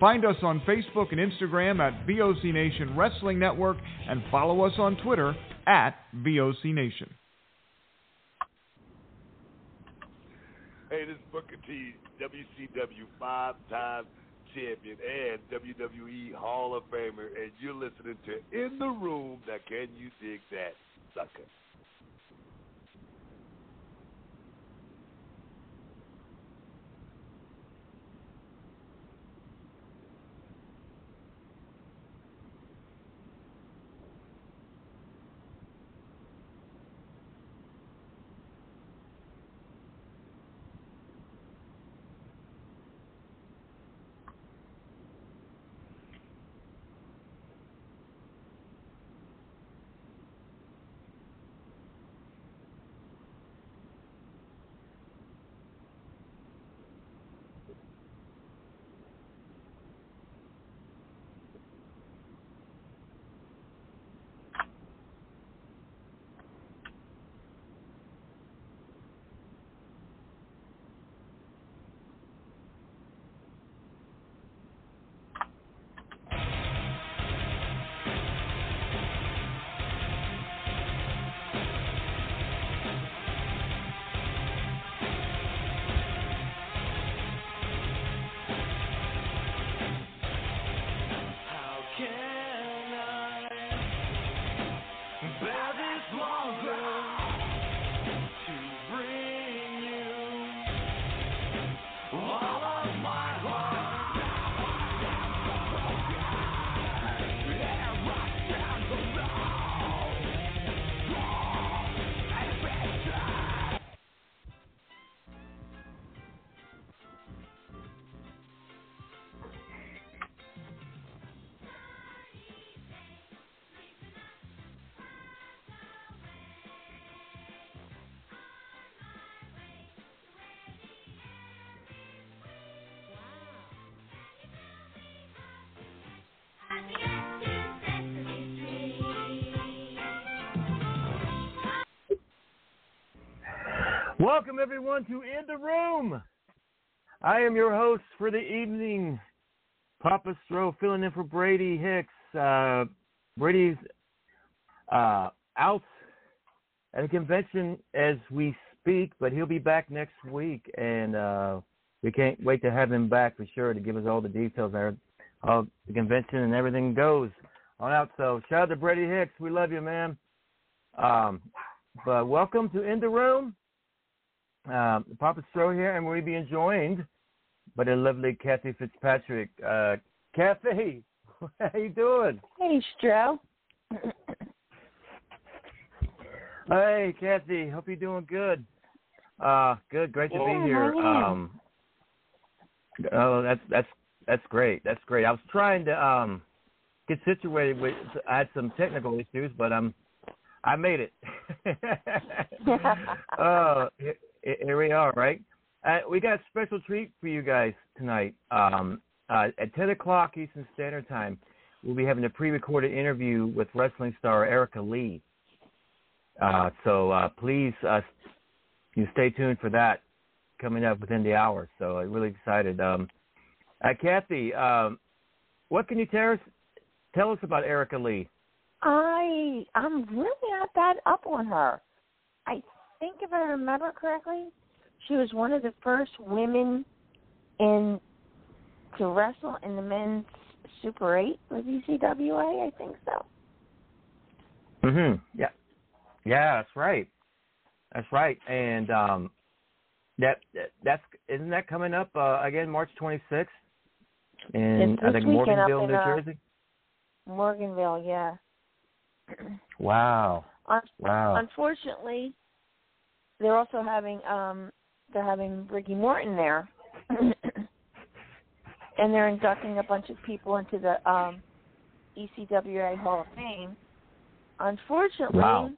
Find us on Facebook and Instagram at VOC Nation Wrestling Network and follow us on Twitter at VOC Nation. Hey, this is Booker T, WCW five time champion and WWE Hall of Famer, and you're listening to In the Room. Now, can you dig that, sucker? Welcome everyone to In the Room. I am your host for the evening, Papa Stro, filling in for Brady Hicks. Uh, Brady's uh, out at a convention as we speak, but he'll be back next week, and uh, we can't wait to have him back for sure to give us all the details there of the convention and everything goes on out. So shout out to Brady Hicks. We love you, man. Um, but welcome to In the Room. Um, Papa Stro here, and we'll be joined by the lovely Kathy Fitzpatrick. Uh, Kathy, how you doing? Hey, Stro. hey, Kathy. Hope you're doing good. Uh, good. Great to yeah, be here. Um, oh, that's that's that's great. That's great. I was trying to um get situated with. I had some technical issues, but um, I made it. uh, here we are, right? Uh, we got a special treat for you guys tonight. Um, uh, at 10 o'clock Eastern Standard Time, we'll be having a pre-recorded interview with wrestling star Erica Lee. Uh, so uh, please, uh, you stay tuned for that coming up within the hour. So I'm really excited. Um, uh, Kathy, um, what can you tell us, tell us about Erica Lee? I I'm really not that up on her. I think if I remember correctly, she was one of the first women in to wrestle in the men's Super Eight with ECWA. I think so. Mhm. Yeah. Yeah, that's right. That's right. And um that that's isn't that coming up uh, again March 26th in I think Morganville, in, New uh, Jersey. Morganville, yeah. Wow. Wow. Unfortunately, they're also having um they're having Ricky Morton there, and they're inducting a bunch of people into the um ECWA Hall of Fame. Unfortunately, Wow.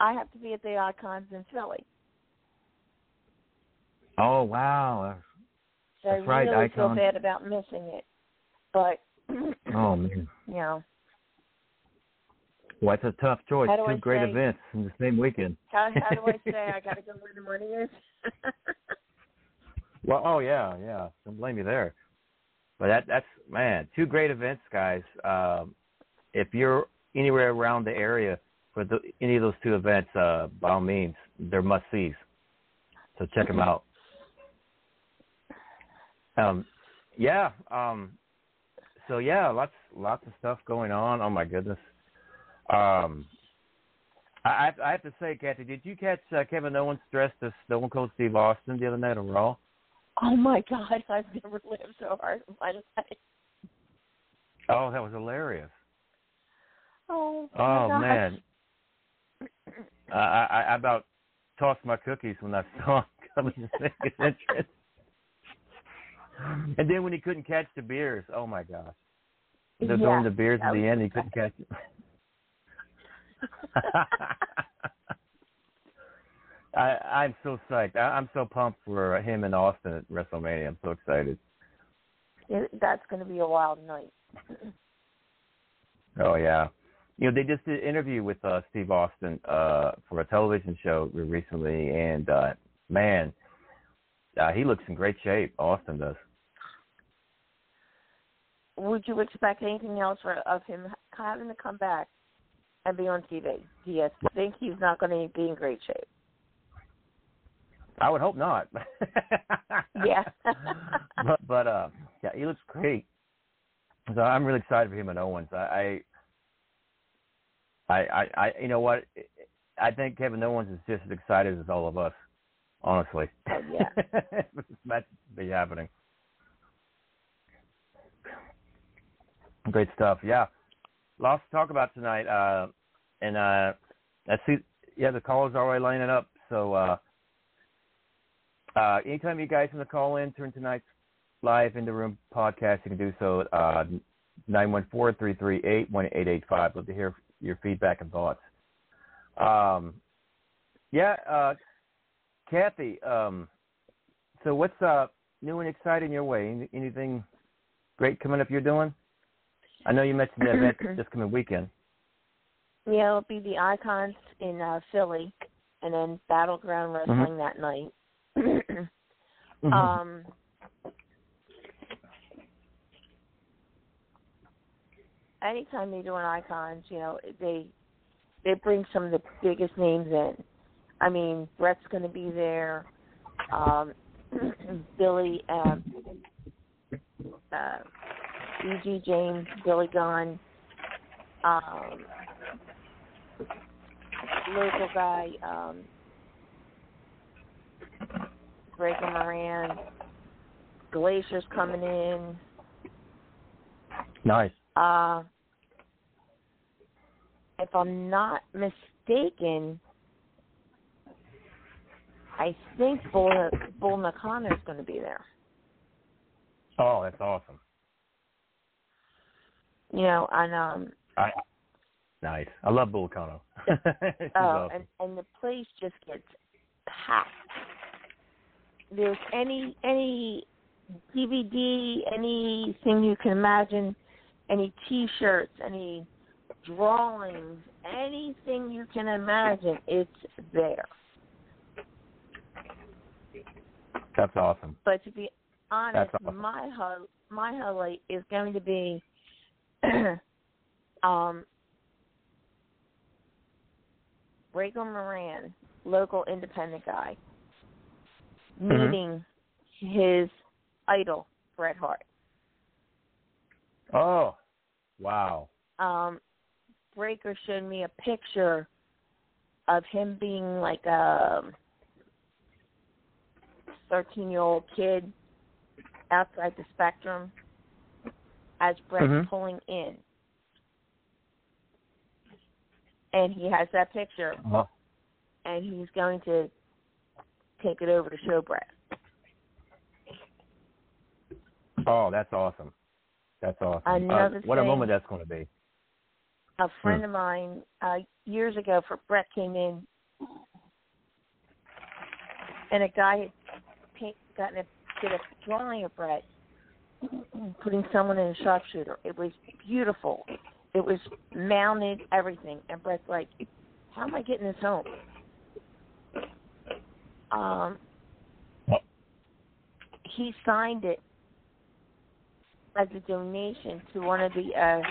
I have to be at the Icons in Philly, Oh wow. so That's I right, really feel Icons. bad about missing it. But Oh man. you know, Well, that's a tough choice. Two I great say- events in the same weekend. how how do I say I got to go where the money is? Well, oh yeah, yeah. Don't blame you there. But that that's man, two great events, guys. Um, if you're anywhere around the area for the, any of those two events, uh, by all means, they're must sees. So check them out. Um, yeah. Um, so yeah, lots lots of stuff going on. Oh my goodness. Um, I I have, I have to say, Kathy, did you catch uh, Kevin Owens dressed as Stone Cold Steve Austin the other night on Raw? oh my God, I've never lived so hard in my life. Oh, that was hilarious. Oh, Oh gosh. man, I, I I about tossed my cookies when I saw him coming to make his entrance. And then when he couldn't catch the beers, oh my gosh, they're Yeah, throwing the beers at the end. He couldn't catch it. I I'm so psyched. I, I'm so pumped for him and Austin at WrestleMania. I'm so excited. It, that's going to be a wild night. Oh yeah, you know they just did an interview with uh, Steve Austin uh, for a television show recently, and uh, man, uh, he looks in great shape. Austin does. Would you expect anything else for, of him having to come back and be on TV? Do you think he's not going to be in great shape? I would hope not. Yeah. but but uh, yeah, he looks great. So I'm really excited for him and Owens. I I I, I you know what? I think Kevin Owens is just as excited as all of us. Honestly. Oh, yeah. for this match to be happening. Great stuff. Yeah. Lots to talk about tonight. Uh, and uh, I see, yeah, the callers are already lining up. So uh, uh, anytime you guys want to call in during tonight's live in the room podcast, you can do so. Uh, nine one four three three eight one eight eight five. Love to hear your feedback and thoughts. Um, yeah, uh, Kathy. Um, so what's uh, new and exciting your way? Anything great coming up you're doing? I know you mentioned the event this coming weekend. yeah, it'll be the Icons in uh, Philly, and then Battleground Wrestling that night. um, anytime they do an Icons, you know, they they bring some of the biggest names in. I mean, Brett's going to be there. Um, Billy, um, uh, B.G. James, Billy Gunn, um, local guy, um, Breaker Moran, Glacier's coming in. nice. Uh, if I'm not mistaken, I think Bull Bull Nakano is going to be there. Oh, that's awesome. You know, and um, I, nice. I love. She's oh, awesome. and and the place just gets packed. There's any any DVD, anything you can imagine, any T-shirts, any drawings, anything you can imagine, it's there. That's awesome. But to be honest, awesome. my hi- my highlight is going to be um Reagan Moran, local independent guy, Mhm. meeting his idol, Bret Hart. Oh, wow. Um, Breakker showed me a picture of him being like a thirteen-year-old kid outside the spectrum as Brett's Mhm. pulling in, and he has that picture, Oh, and he's going to take it over to show Brett. oh that's awesome. That's awesome. Uh, Another what a moment that's going to be. a friend of mine uh years ago for Brett came in and a guy had paint, gotten a did a drawing of Brett putting someone in a sharpshooter. It was beautiful. It was mounted, everything. And Brett's like, How am I getting this home? Um he signed it as a donation to one of the uh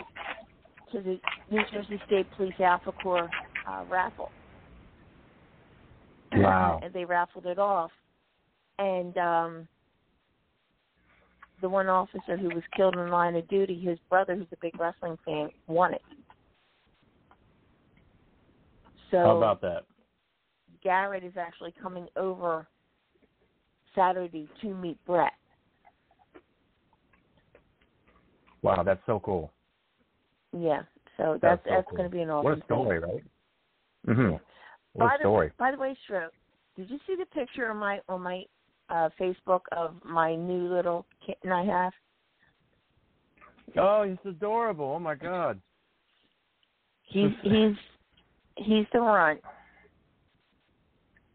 to the New Jersey State Police Alpha Corps uh, raffle. Wow. and they raffled it off, and um, the one officer who was killed in line of duty, his brother, who's a big wrestling fan, won it. So How about that? Garrett is actually coming over Saturday to meet Brett. Wow, that's so cool. Yeah, so That's that's so that's cool. going to be an awesome What a story, right? Mm-hmm. What by a story. The, by the way, Stroke, did you see the picture on my on my uh Facebook of my new little kitten I have? Oh, he's adorable. Oh my God. He's he's he's the runt,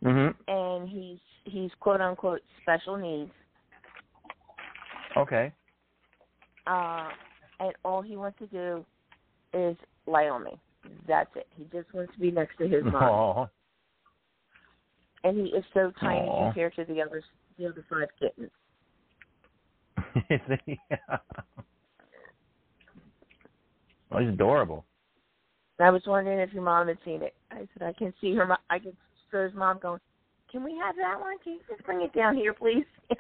Mhm. and he's he's quote unquote special needs. Okay. Uh, and all he wants to do is lay on me. That's it. He just wants to be next to his mom, Oh. And he is so tiny Aw. compared to the other the other five kittens. He? oh, he's adorable. I was wondering if your mom had seen it. I said I can see her. mo- I can see his mom going. Can we have that one? Can you just bring it down here, please?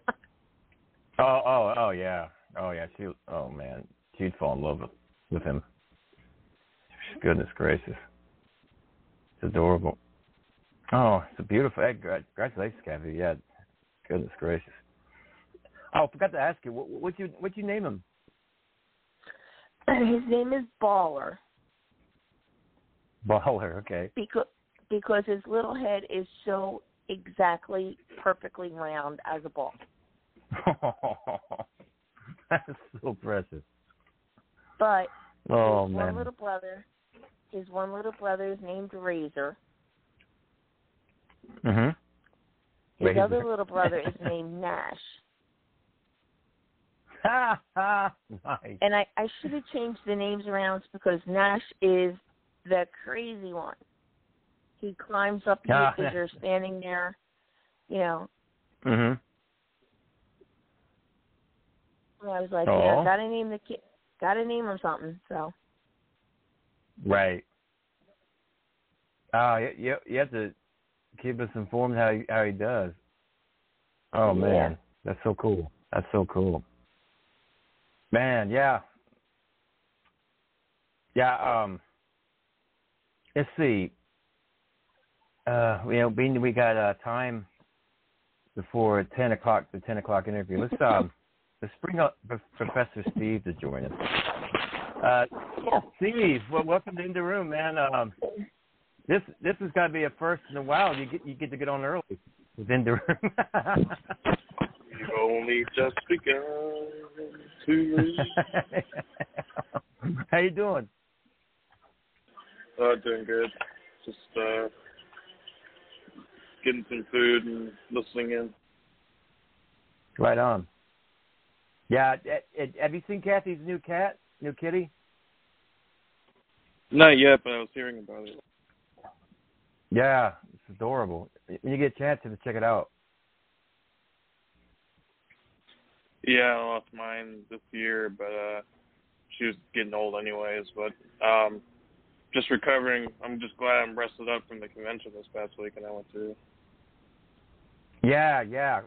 Oh, oh, oh, yeah. Oh, yeah. She. Oh, man. She'd fall in love with, with him. Goodness gracious. It's adorable. Oh, it's a beautiful. Hey, congratulations, Kathy. Yeah. Goodness gracious. Oh, I forgot to ask you. What what you what you name him? his name is Baller Baller. Okay. because because his little head is so exactly perfectly round as a ball. That's so precious. But Oh his man. one little brother, his one little brother is named Razor. Mhm. His Razor. other little brother is named Nash. Ha ha. Nice. And I I should have changed the names around because Nash is the crazy one. He climbs up you Ah. as you're standing there, you know. Mhm. And I was like, Aw. yeah, gotta name the kid, gotta name him something. So Right. Oh, you, you you have to keep us informed how he, how he does. Oh Yeah. man, that's so cool. That's so cool. Man, yeah. Yeah, um let's see. Uh you know, being we got uh time before ten o'clock the ten o'clock interview. Let's um let's bring up Professor Steve to join us. Uh. Steve, well welcome to In the Room, man. Um this this has got to be a first in a while. You get you get to get on early with In the Room. You've only just begun to read. How you doing? Uh, doing good. Just uh, getting some food and listening in. Right on. Yeah, eh, eh, have you seen Kathy's new cat, new kitty? Not yet, but I was hearing about it. Yeah, it's adorable. When you get a chance, you have to check it out. Yeah, I lost mine this year, but uh, she was getting old anyways. But um, just recovering. I'm just glad I'm rested up from the convention this past week, and I went to. Yeah, yeah.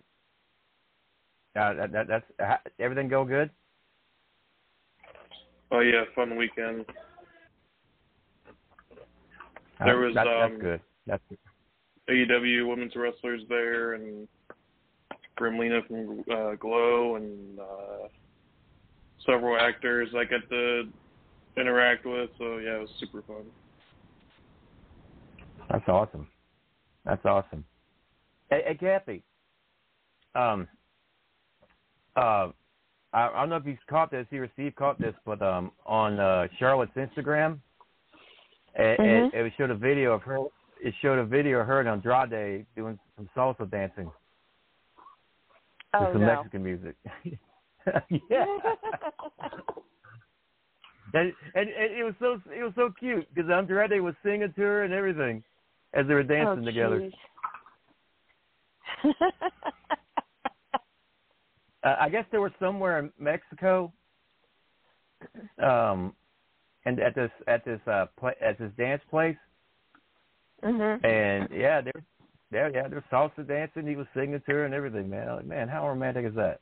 Yeah, that, that, that's ha- everything go good. Oh yeah, fun weekend. There was that's, um, that's good. That's AEW women's wrestlers there, and Grimlina from uh, Glow, and uh, several actors I got to interact with. So yeah, it was super fun. That's awesome. That's awesome. Hey, hey Kathy. Um. Uh, I, I don't know if you caught this, you or Steve caught this, but um, on uh, Charlotte's Instagram, it, Mhm. it, it showed a video of her. It showed a video of her and Andrade doing some salsa dancing Oh some no. Mexican music. yeah. And, and and it was so it was so cute because Andrade was singing to her and everything as they were dancing oh, together. Uh, I guess they were somewhere in Mexico, um, and at this at this uh pla at this dance place, mhm. and yeah, they were yeah yeah they were salsa dancing. He was singing to her and everything. Man, I'm like, man, how romantic is that?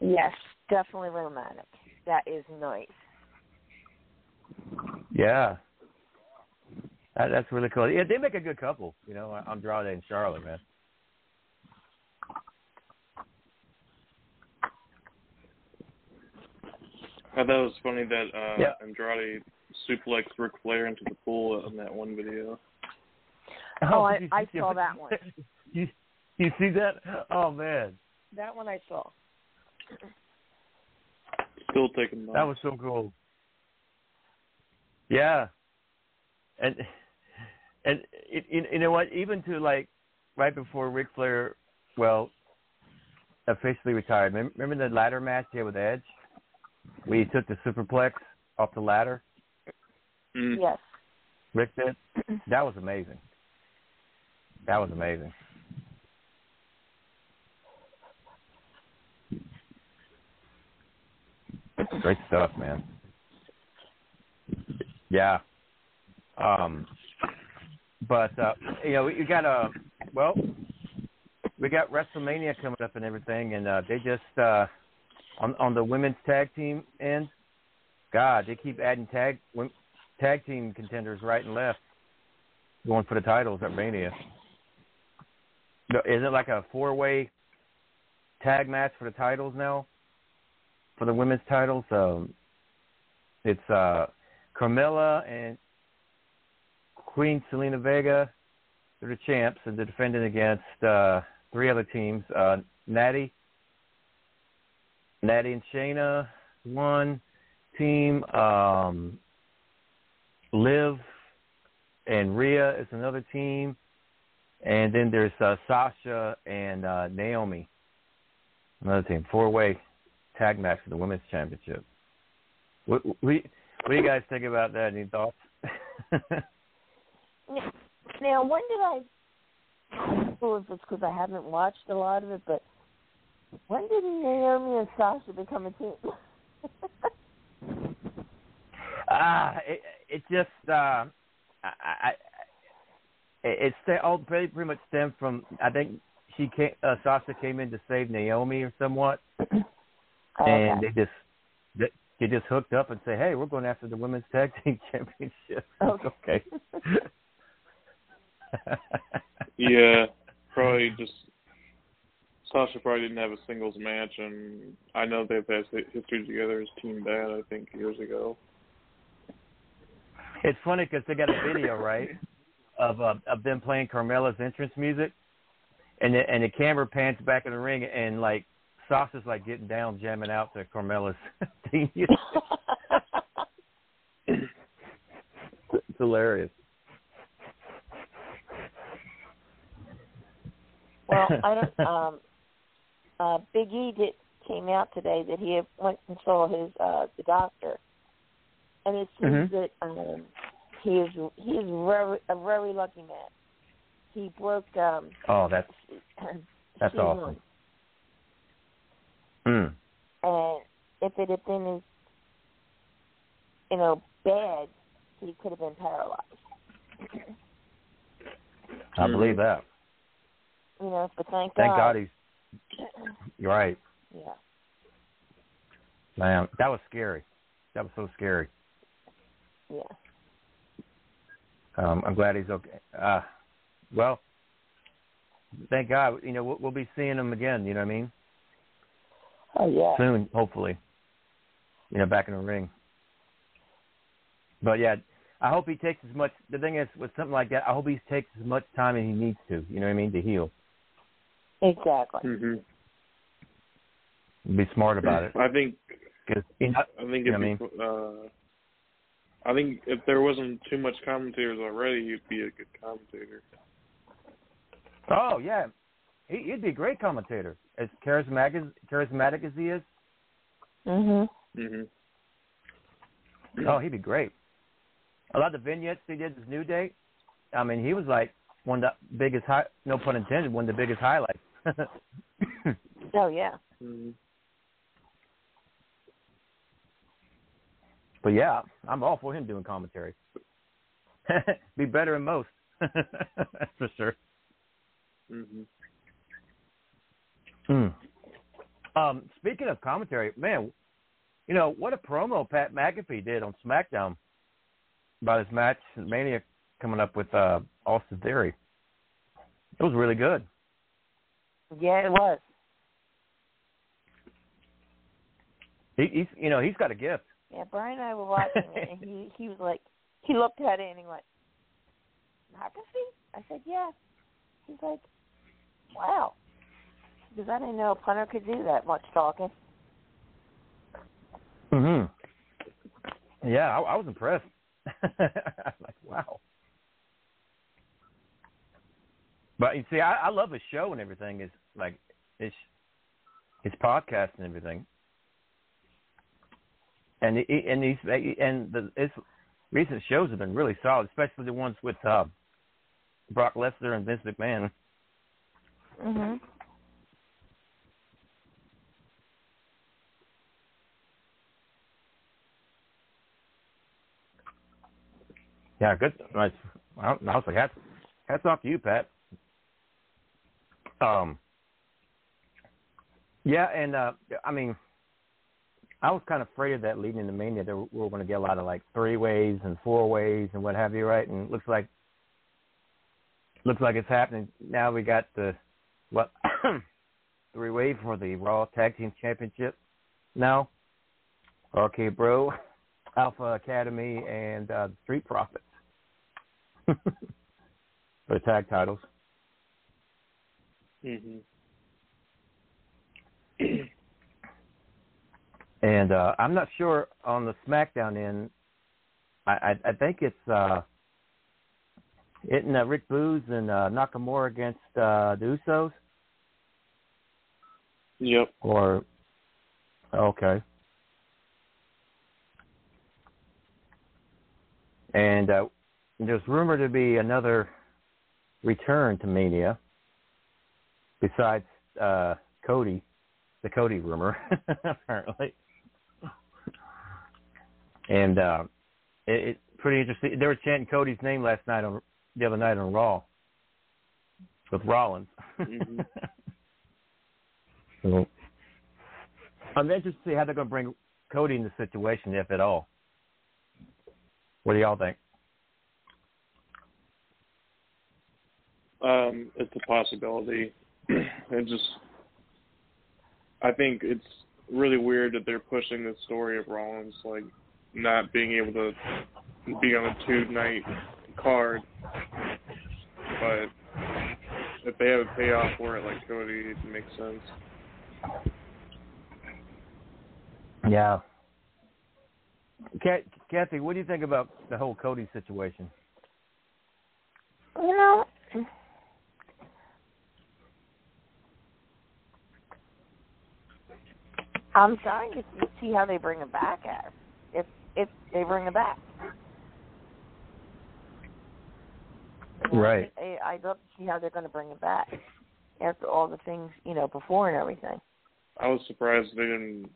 Yes, definitely romantic. That is nice. Yeah, that, that's really cool. Yeah, they make a good couple. You know, Andrade and Charlotte, man. I thought it was funny that uh, Yeah. Andrade suplexed Ric Flair into the pool in that one video. Oh, oh I- I you- saw that one. You you see that? Oh man, That one I saw. Still taking that was so cool. Yeah, and and it, you you know what? Even to like right before Ric Flair, well, officially retired. Remember, remember the ladder match he had with Edge? Where he took the superplex off the ladder. Mm. Yes. Rick did. That was amazing. That was amazing. Great stuff, man. Yeah. Um but uh you know, you got a well we got WrestleMania coming up and everything and uh they just uh on on the women's tag team end, God, they keep adding tag tag team contenders right and left going for the titles at Mania. Is it like a four way tag match for the titles now? For the women's titles? Um it's uh Carmella and Queen Zelina Vega. They're the champs and they're defending against uh three other teams. Uh Natty Natty and Shayna one team. Um Liv and Rhea is another team. And then there's uh, Sasha and uh, Naomi, another team. Four way tag match for the women's championship. What, what, what do you guys think about that? Any thoughts? Now- Now, when did I? I don't know if it's because I haven't watched a lot of it, but when did Naomi and Sasha become a team? Ah, it, it just uh, I, I, it, it's all pretty pretty much stemmed from I think she came uh, Sasha came in to save Naomi or somewhat, and Okay. they just they, they just hooked up and say, hey, we're going after the women's tag team championship. Okay. okay. Yeah, probably just Sasha probably didn't have a singles match, and I know they've had history together as Team Bad. I think years ago. It's funny because they got a video right of uh, of them playing Carmella's entrance music, and the, and the camera pans back in the ring, and like Sasha's like getting down, jamming out to Carmella's theme music. it's hilarious. well, I don't. Um, uh, Big E did came out today that he had went and saw his uh, the doctor, and it seems Mhm. that um, he is he is very a very lucky man. He broke um, Oh, that's That's awesome. mm. And if it had been as you know bad, he could have been paralyzed. I believe that. You know, but thank, Thank God he's you're right. Yeah. Man, that was scary. That was so scary. Yeah. Um, I'm glad he's okay. Uh, well, thank God. You know, we'll, we'll be seeing him again. You know what I mean? Oh yeah. Soon, hopefully. You know, back in the ring. But yeah, I hope he takes as much. The thing is, with something like that, I hope he takes as much time as he needs to. You know what I mean? To heal. Exactly. Mm-hmm. Be smart about it. I think Cause, you know, I think You if know what he, uh, I think if there wasn't too much commentators already, he'd be a good commentator. oh yeah, he, he'd be a great commentator. As charismatic as charismatic as he is, Mhm. hmm oh, he'd be great. A lot of the vignettes he did this new day. I mean, he was like one of the biggest high, no pun intended, one of the biggest highlights. Oh yeah. hmm But yeah, I'm all for him doing commentary. Be better than most. That's for sure. hmm Hmm. Um, speaking of commentary, man, you know what a promo Pat McAfee did on SmackDown about his match Mania coming up with uh, Austin Theory. It was really good. Yeah, it was. He, he's, you know, he's got a gift. Yeah, Brian and I were watching it, and he he was like, he looked at it and he went, McAfee? I said, yeah. He's like, wow. Because I didn't know a punter could do that much talking. hmm Yeah, I, I was impressed. like, wow. But you see, I, I love his show and everything. Is like his his podcast and everything. And and he's and the his recent shows have been really solid, especially the ones with uh, Brock Lesnar and Vince McMahon. Mhm. Yeah, good. Nice. I I was like, hats, hats off to you, Pat. Um. Yeah, and uh I mean, I was kind of afraid of that leading into Mania. That we were going to get a lot of like three ways and four ways and what have you, right? And it looks like looks like it's happening. Now we got the what three way for the Raw Tag Team Championship. Now, RK Bro, Alpha Academy, and uh, Street Profits for the tag titles. hmm And uh, I'm not sure on the SmackDown end. I I, I think it's uh, hitting uh, Rick Boogs and uh, Nakamura against uh, the Usos, Yep. or okay. And uh, there's rumored to be another return to Mania besides uh, Cody, the Cody rumor, apparently. And uh, it, it's pretty interesting. They were chanting Cody's name last night on the other night on Raw with Rollins. Mhm. so, I'm interested to see how they're going to bring Cody in the situation, if at all. What do y'all think? Um, it's a possibility. it just, I think it's really weird that they're pushing the story of Rollins like not being able to be on a two night card, but if they have a payoff for it like Cody, it makes sense. Yeah. Kathy, what do you think about the whole Cody situation? You know, I'm trying to see how they bring it back at if if they bring it back. Right. I, I'd love to see how they're going to bring it back after all the things you know before and everything. I was surprised they didn't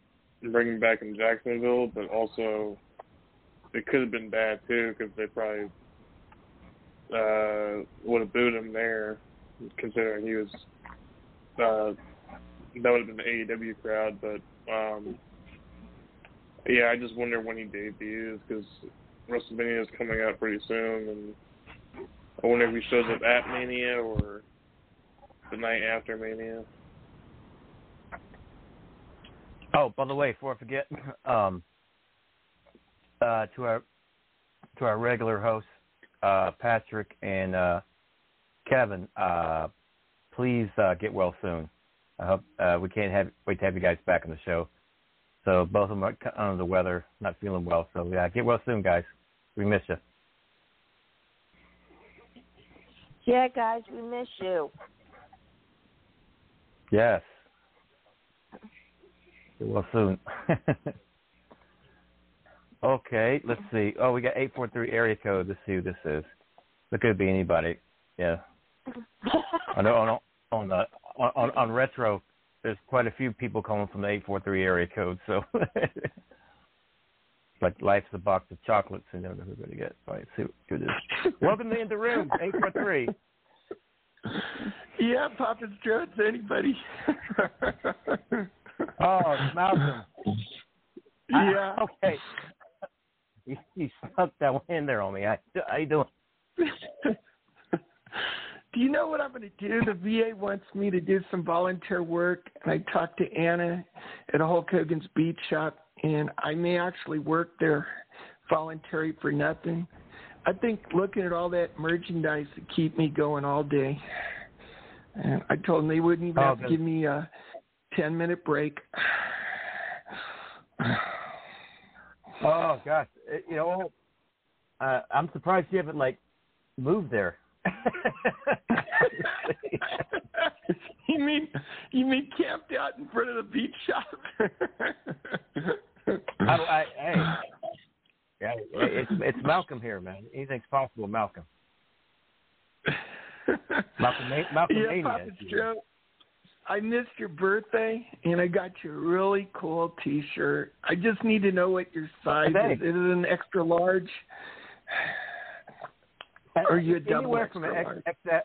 bring him back in Jacksonville, but also it could have been bad too because they probably uh, would have booed him there, considering he was. Uh, that would have been the AEW crowd, but um, Yeah, I just wonder when he debuts because WrestleMania is coming out pretty soon, and I wonder if he shows up at Mania or the night after Mania. Oh, by the way, before I forget, um, uh, to our to our regular hosts, uh, Patrick and uh, Kevin, uh, please uh, get well soon. I hope uh, we can't have wait to have you guys back on the show. So both of them are under the weather, not feeling well. So yeah, get well soon, guys. We miss you. Yeah, guys, we miss you. Yes. Get well soon. okay, let's see. Oh, we got eight four three area code. Let's see who this is. It could be anybody. Yeah. I know on on the on, on retro. There's quite a few people calling from the eight four three area code. So. like life's a box of chocolates and never know who to get. All right, see who it is. Welcome to the room, eight four three. Yeah, Papa Joe, it's anybody. oh, Malcolm. Yeah. I, okay. You, you stuck that one in there on me. I, how you doing? Do you know what I'm going to do? The VA wants me to do some volunteer work, and I talked to Anna at Hulk Hogan's Beach Shop, and I may actually work there voluntary for nothing. I think looking at all that merchandise would keep me going all day. And I told them they wouldn't even oh, have to give me a ten minute break. oh gosh, you know, uh, I'm surprised you haven't like moved there. you mean you mean camped out in front of the beach shop? I, oh, I, hey, yeah, it's it's Malcolm here, man. Anything's possible, Malcolm. Malcolm, Malcolm yeah, Mania. Papa Joe, I missed your birthday, and I got you a really cool T-shirt. I just need to know what your size Thanks. is. Is it an extra large? Or you double anywhere from large? X, X,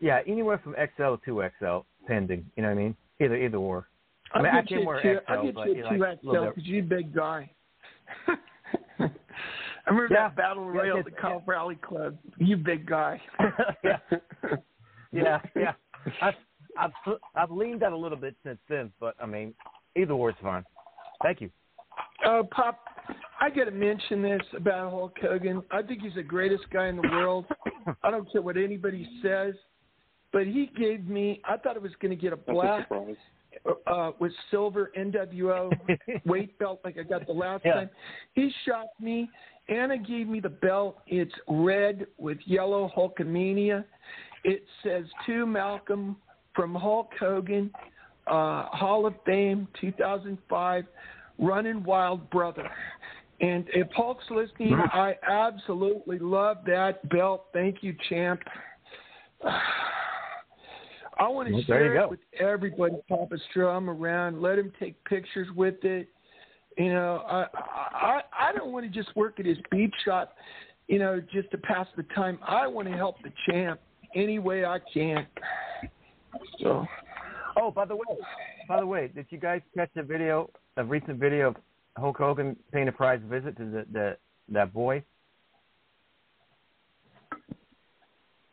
yeah, anywhere from XL to XL, pending. You know what I mean? Either either or. I mean, I get can you wear two, XL, I'll get but you a two XL because you're a big guy. I remember Yeah. that battle Yeah, royal at the Kyle Rally Club. You big guy. yeah, yeah, yeah. I've I've I've leaned out a little bit since then, but I mean, either or is fine. Thank you. Uh, Pop, I got to mention this about Hulk Hogan. I think he's the greatest guy in the world. I don't care what anybody says, but he gave me. I thought I was going to get a black uh, with silver NWO weight belt like I got the last Yeah. time. He shocked me. Anna gave me the belt. It's red with yellow Hulkamania. It says to Malcolm from Hulk Hogan, uh, Hall of Fame 2005, Running Wild Brother. And if Hulk's listening, I absolutely love that belt. Thank you, champ. I want to Well, there you share go. it with everybody, Papa Strum around. Let him take pictures with it. You know, I I I don't want to just work at his beach shop, you know, just to pass the time. I want to help the champ any way I can. So, Oh, by the way, by the way, did you guys catch a video, a recent video of Hulk Hogan paying a prize visit to the, the that boy?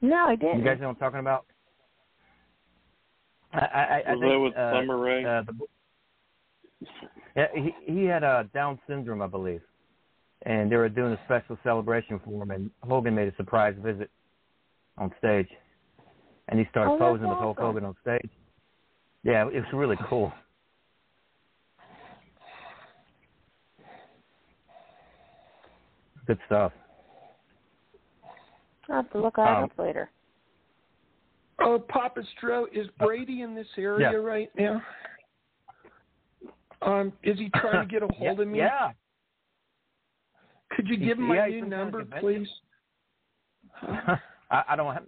No, I didn't. You guys know what I'm talking about? I, I, I Was think, that with uh, Summer Rae? Uh, the, yeah, he he had uh, Down syndrome, I believe, and they were doing a special celebration for him, and Hogan made a surprise visit on stage, and he started Oh, that's posing with Hulk. Hogan on stage. Yeah, it was really cool. Good stuff. I'll have to look that Um, up later. oh, Papa Stro, is Brady in this area Yeah. right now? Um, is he trying to get a hold yeah, of me? Yeah. Could you He's- give him my yeah, he's new number, please? I, I don't have.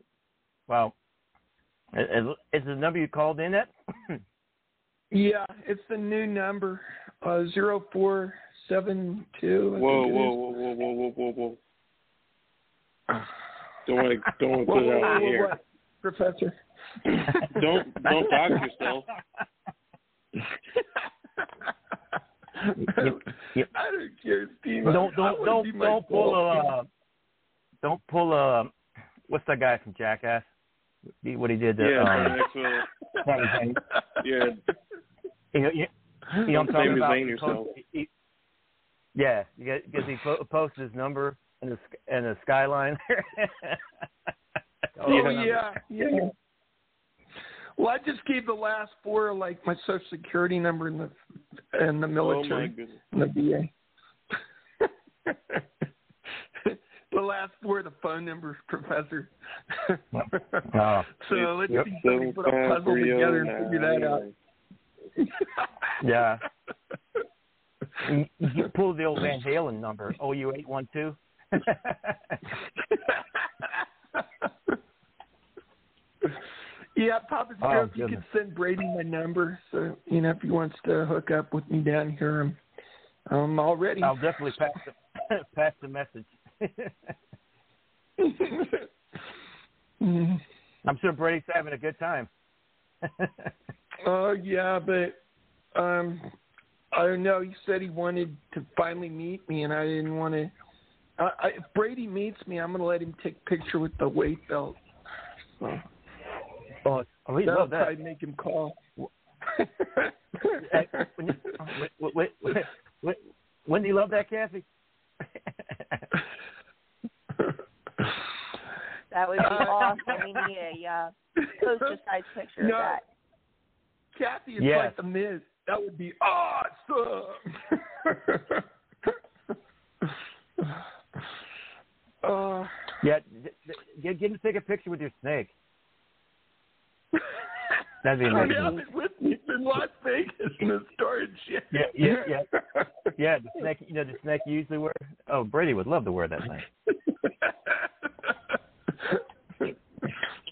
Well, is, is the number you called in at? Yeah, it's the new number, uh, zero four seven two. Whoa, whoa, whoa, whoa, whoa, whoa, whoa, whoa! Don't want to, don't want to Whoa, put it out whoa, here. Professor? Don't, don't dox yourself. Yep, yep. I don't care, Steve. Don't don't don't don't pull a uh, don't pull a what's that guy from Jackass? He- What he did to Yeah, um, next to Sami Zayn. yeah, You know, you, you know what I'm talking Sami about? He yourself. post- he- yeah, because he po- posted his number and the sk- and the skyline. Oh yeah, yeah. Well, I just gave the last four like my social security number in the in the oh my military, goodness. in the VA. the last four of the phone numbers, Professor. Oh. so let's Yep. see somebody put a puzzle together and figure that out. Yeah. You the old Van Halen number, OU eight one two. yeah, Papa Oh, Stroke, you could send Brady my number, so you know if he wants to hook up with me down here, I'm, I'm all ready. I'll definitely pass the pass the message. I'm sure Brady's having a good time. Oh yeah, but um, I don't know. He said he wanted to finally meet me, and I didn't want to. I, I, if Brady meets me, I'm gonna let him take a picture with the weight belt. So oh, oh, we that'll love that. probably make him call. Hey, when when do you love that, Kathy? That would be Uh, awesome. We need a uh, poster size picture No. of that. Kathy is Yes. like the Miz. That would be awesome. uh, yeah, d- d- get, get him to take a picture with your snake. That'd be Yeah, amazing. been with me in Las Vegas in the storage shed. Yeah, yeah, yeah. Yeah, the snake. You know the snake you usually wear. Oh, Brady would love to wear that thing.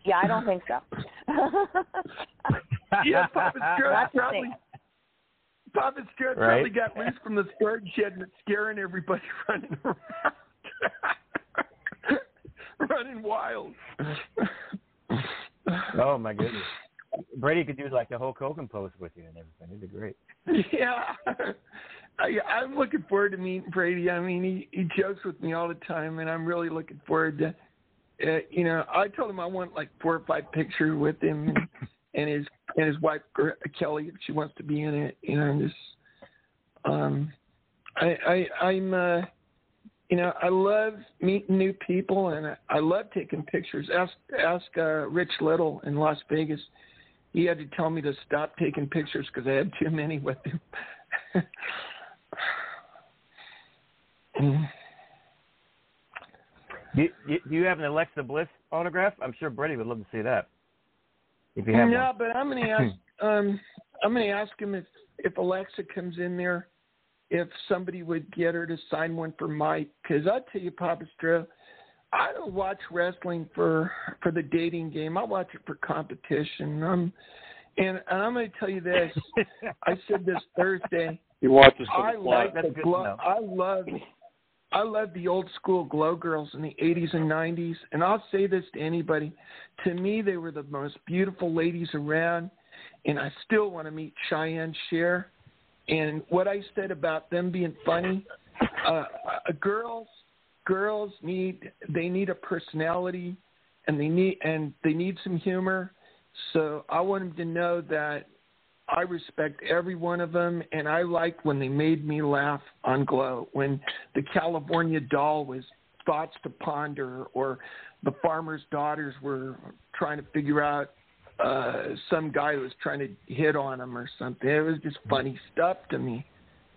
Yeah, I don't think so. yeah, Papa Stroke That's probably Papa Stroke Right? probably got loose from the storage shed and it's scaring everybody running around. running wild. Oh my goodness. Brady could do like the whole Hogan pose with you and everything. It'd be great. Yeah. I, I'm looking forward to meeting Brady. I mean, he, he jokes with me all the time, and I'm really looking forward to. Uh, you know, I told him I want like four or five pictures with him and, and his and his wife Kelly she wants to be in it. You know, and just um, I I I'm uh, you know I love meeting new people and I, I love taking pictures. Ask ask uh, Rich Little in Las Vegas. He had to tell me to stop taking pictures because I had too many with him. Mm. Do you- do you have an Alexa Bliss autograph? I'm sure Brady would love to see that. If you have no, one. but I'm gonna ask. um, I'm gonna ask him if if Alexa comes in there, if somebody would get her to sign one for Mike. Because I tell you, Papa Stro, I don't watch wrestling for for the dating game. I watch it for competition. Um, and, and I'm gonna tell you this. I said this Thursday. He watches I some like That's the good to glow. I love I love the old school glow girls in the 80s and 90s, and I'll say this to anybody: to me, they were the most beautiful ladies around, and I still want to meet Cheyenne Cher. And what I said about them being funny, uh, uh, girls, girls need they need a personality, and they need and they need some humor. So I want them to know that I respect every one of them, and I like when they made me laugh on Glow. When the California Doll was thoughts to ponder, or the farmer's daughters were trying to figure out uh, some guy who was trying to hit on them or something. It was just funny stuff to me,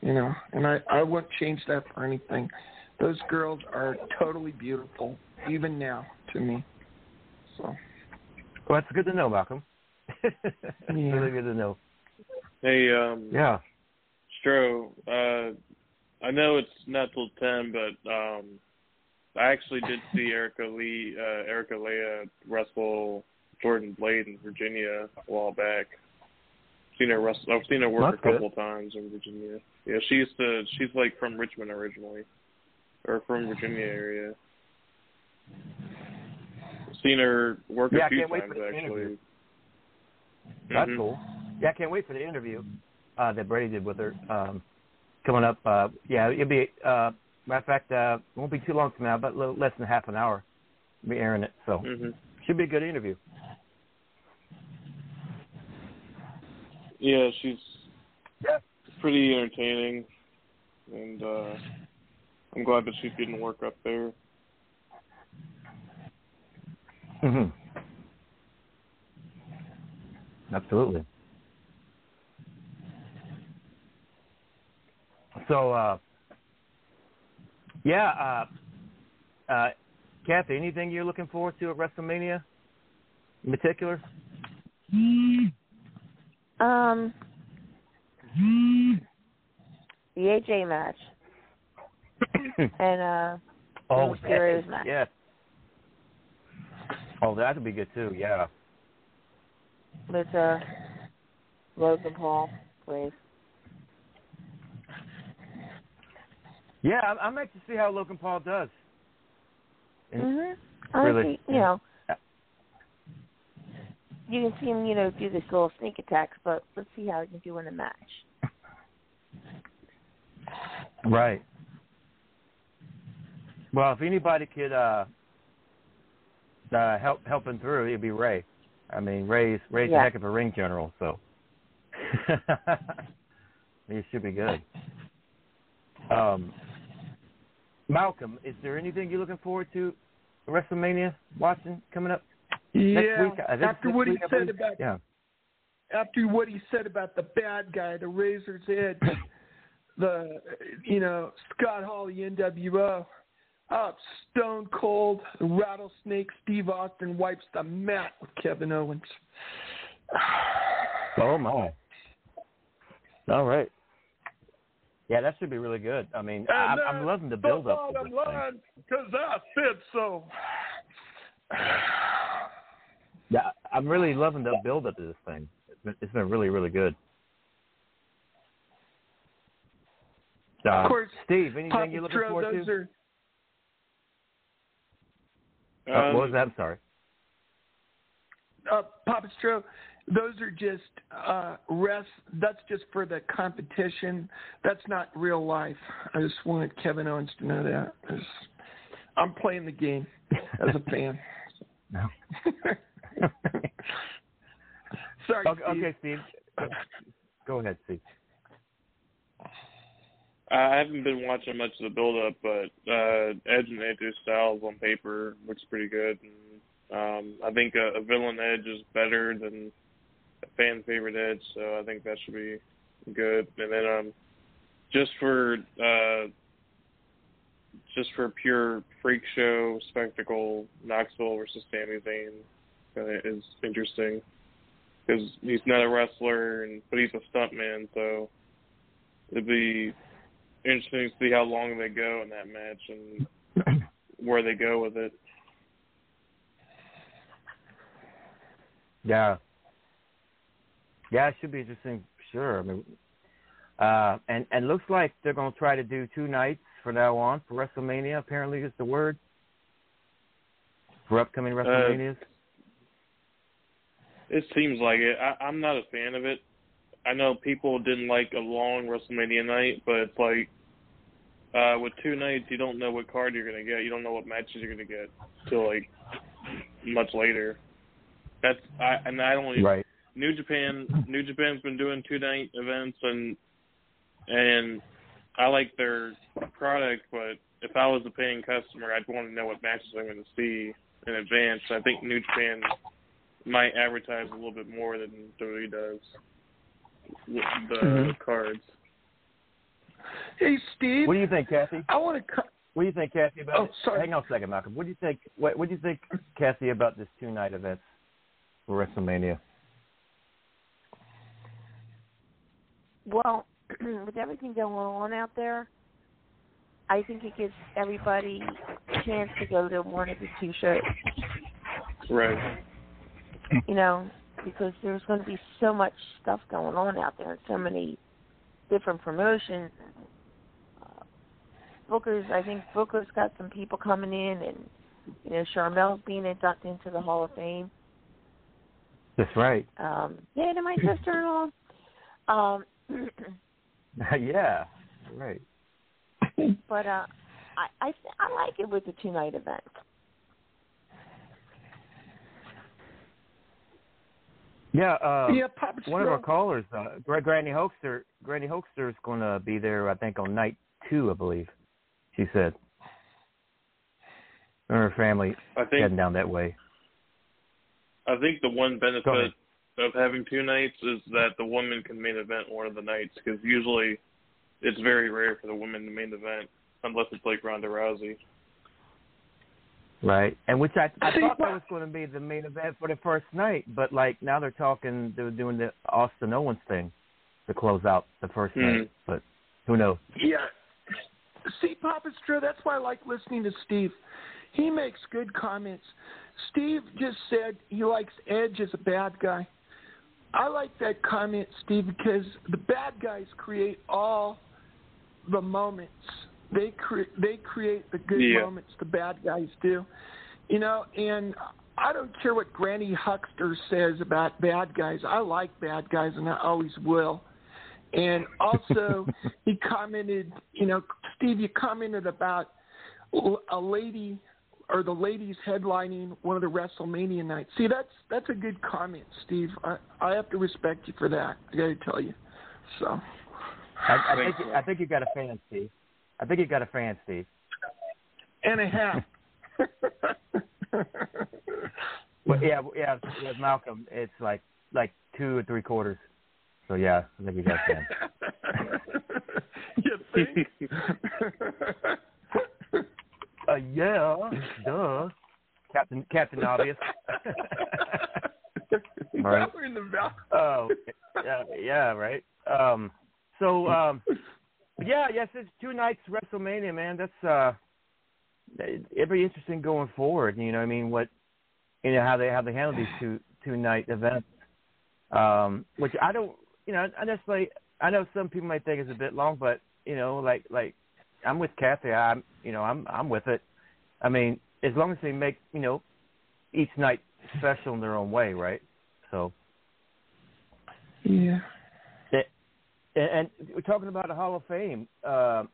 you know. And I I wouldn't change that for anything. Those girls are totally beautiful, even now to me. So Well, that's good to know, Malcolm. Yeah. really good to know. Hey, um, Yeah. Stro, uh, I know it's not till ten, but um, I actually did see Erica Lee, uh, Erica Leah wrestle Jordan Blade in Virginia a while back. Seen her wrestle. I've seen her work That's a couple of times in Virginia. Yeah, she used to. She's like from Richmond originally, or from Virginia area. Seen her work Yeah, a few times actually. That's Mhm. cool. Yeah, I can't wait for the interview uh, that Brady did with her. Um, coming up. Uh, yeah, it'll be. Uh, matter of fact, uh, won't be too long from now, but a little less than half an hour. We'll be airing it, so hmm should be a good interview. Yeah, she's Yeah. pretty entertaining, and uh I'm glad that she's getting work up there. hmm Absolutely. So, uh, yeah, uh, uh, Kathy, anything you're looking forward to at WrestleMania in particular? Um, the AJ match and uh, oh, Mysterio's match. yes. Oh, that would be good too. Yeah. with uh, Logan Paul, please. Yeah, I'm, I'm anxious to see how Logan Paul does. Mhm. Really, you know, you can see him, you know, do this little sneak attacks, but let's see how he can do in the match. Right. Well, if anybody could uh, uh, help help him through, it'd be Ray. I mean, Ray's Ray's a heck of a ring general, so he should be good. Um, Malcolm, is there anything you're looking forward to WrestleMania watching coming up next Yeah, week? Uh, I after what he week, I said about yeah. after what he said about the bad guy, the Razor's Edge, the you know Scott Hall, the NWO, up Stone Cold, Rattlesnake, Steve Austin wipes the mat with Kevin Owens. Oh my. All right. Yeah, that should be really good. I mean, I'm, I'm loving the build up. The bottom line, because I said so. Yeah, I'm really loving the build up to this thing. It's been, it's been really, really good. Uh, Of course, Steve, anything Papa you're looking Tro, forward to? are Uh, what was Um, that? I'm sorry. uh, Papa Stro, those are just uh, rest. That's just for the competition. That's not real life. I just wanted Kevin Owens to know that. I just- I'm playing the game as a fan. No. Sorry, okay, Steve. okay, Steve. Go, go ahead, Steve. I haven't been watching much of the build up, but uh Edge and AJ Styles on paper looks pretty good. And, um I think a, a villain Edge is better than a fan favorite Edge, so I think that should be good. And then um just for uh just for pure freak show spectacle, Knoxville versus Sami Zayn uh, is interesting because he's not a wrestler, and but he's a stuntman, so it'd be interesting to see how long they go in that match and where they go with it. Yeah. Yeah, it should be interesting. Sure. I mean, uh, and and looks like they're going to try to do two nights from now on for WrestleMania. Apparently, is the word for upcoming WrestleManias. It seems like it. I, I'm not a fan of it. I know people didn't like a long WrestleMania night, but it's like uh with two nights, you don't know what card you're gonna get. You don't know what matches you're gonna get till like much later. That's I and I don't even right. New Japan New Japan's been doing two night events and and I like their product, but if I was a paying customer, I'd want to know what matches I'm going to see in advance. I think New Japan might advertise a little bit more than WWE does with the Mhm. cards. Hey, Steve. What do you think, Kathy? I want to. What do you think, Kathy? About Oh, sorry. Hang on a second, Malcolm. What do you think? What, what do you think, Kathy, about this two night event for WrestleMania? Well, with everything going on out there, I think it gives everybody a chance to go to one of the two shows. Right. You know, because there's going to be so much stuff going on out there, and so many different promotions. Uh, Booker's, I think Booker's got some people coming in, and you know, Sharmell's being inducted into the Hall of Fame. That's right. Um, yeah, to my sister-in-law. Um, yeah. right. But uh, I I I like it with the two night event. Yeah, uh, yeah, Papa one of our callers, uh, Gra- Granny Hoaxer, Granny Hoaxer is going to be there. I think on night two, I believe. She said. And her family I think heading down that way. I think the one benefit of having two nights is that the woman can main event one of the nights because usually it's very rare for the women to main event unless it's like Ronda Rousey. Right, and which I I thought that was going to be the main event for the first night, but like now they're talking, they're doing the Austin Owens thing to close out the first Hmm. night, but who knows? Yeah. See, Papa Stro, that's why I like listening to Steve. He makes good comments. Steve just said he likes Edge as a bad guy. I like that comment, Steve, because the bad guys create all the moments. They cre- they create the good Yeah. moments. The bad guys do, you know. And I don't care what Granny Huckster says about bad guys. I like bad guys, and I always will. And also, he commented, you know, Steve, you commented about a lady or the ladies headlining one of the WrestleMania nights. See, that's that's a good comment, Steve. I I have to respect you for that. I got to tell you. So, I, I think man. I think you got a fan, Steve. I think you got a fan, Steve. and a half. but yeah, yeah, yeah, Malcolm. It's like like two or three quarters. So yeah, I think you got a fan. you think? Uh, yeah, duh. Captain Captain Obvious. Right. We're in the val- oh, yeah, yeah, right. Um, so um, yeah, yes, it's two nights WrestleMania, man. That's uh, it'd be interesting going forward. You know, what I mean, what you know how they how they handle these two two night events. Um, which I don't, you know, I just like I know some people might think it's a bit long, but you know, like like I'm with Kathy. I'm you know I'm I'm with it. I mean, as long as they make you know each night special in their own way, right? So. Yeah. And, and we're talking about the Hall of Fame. Uh,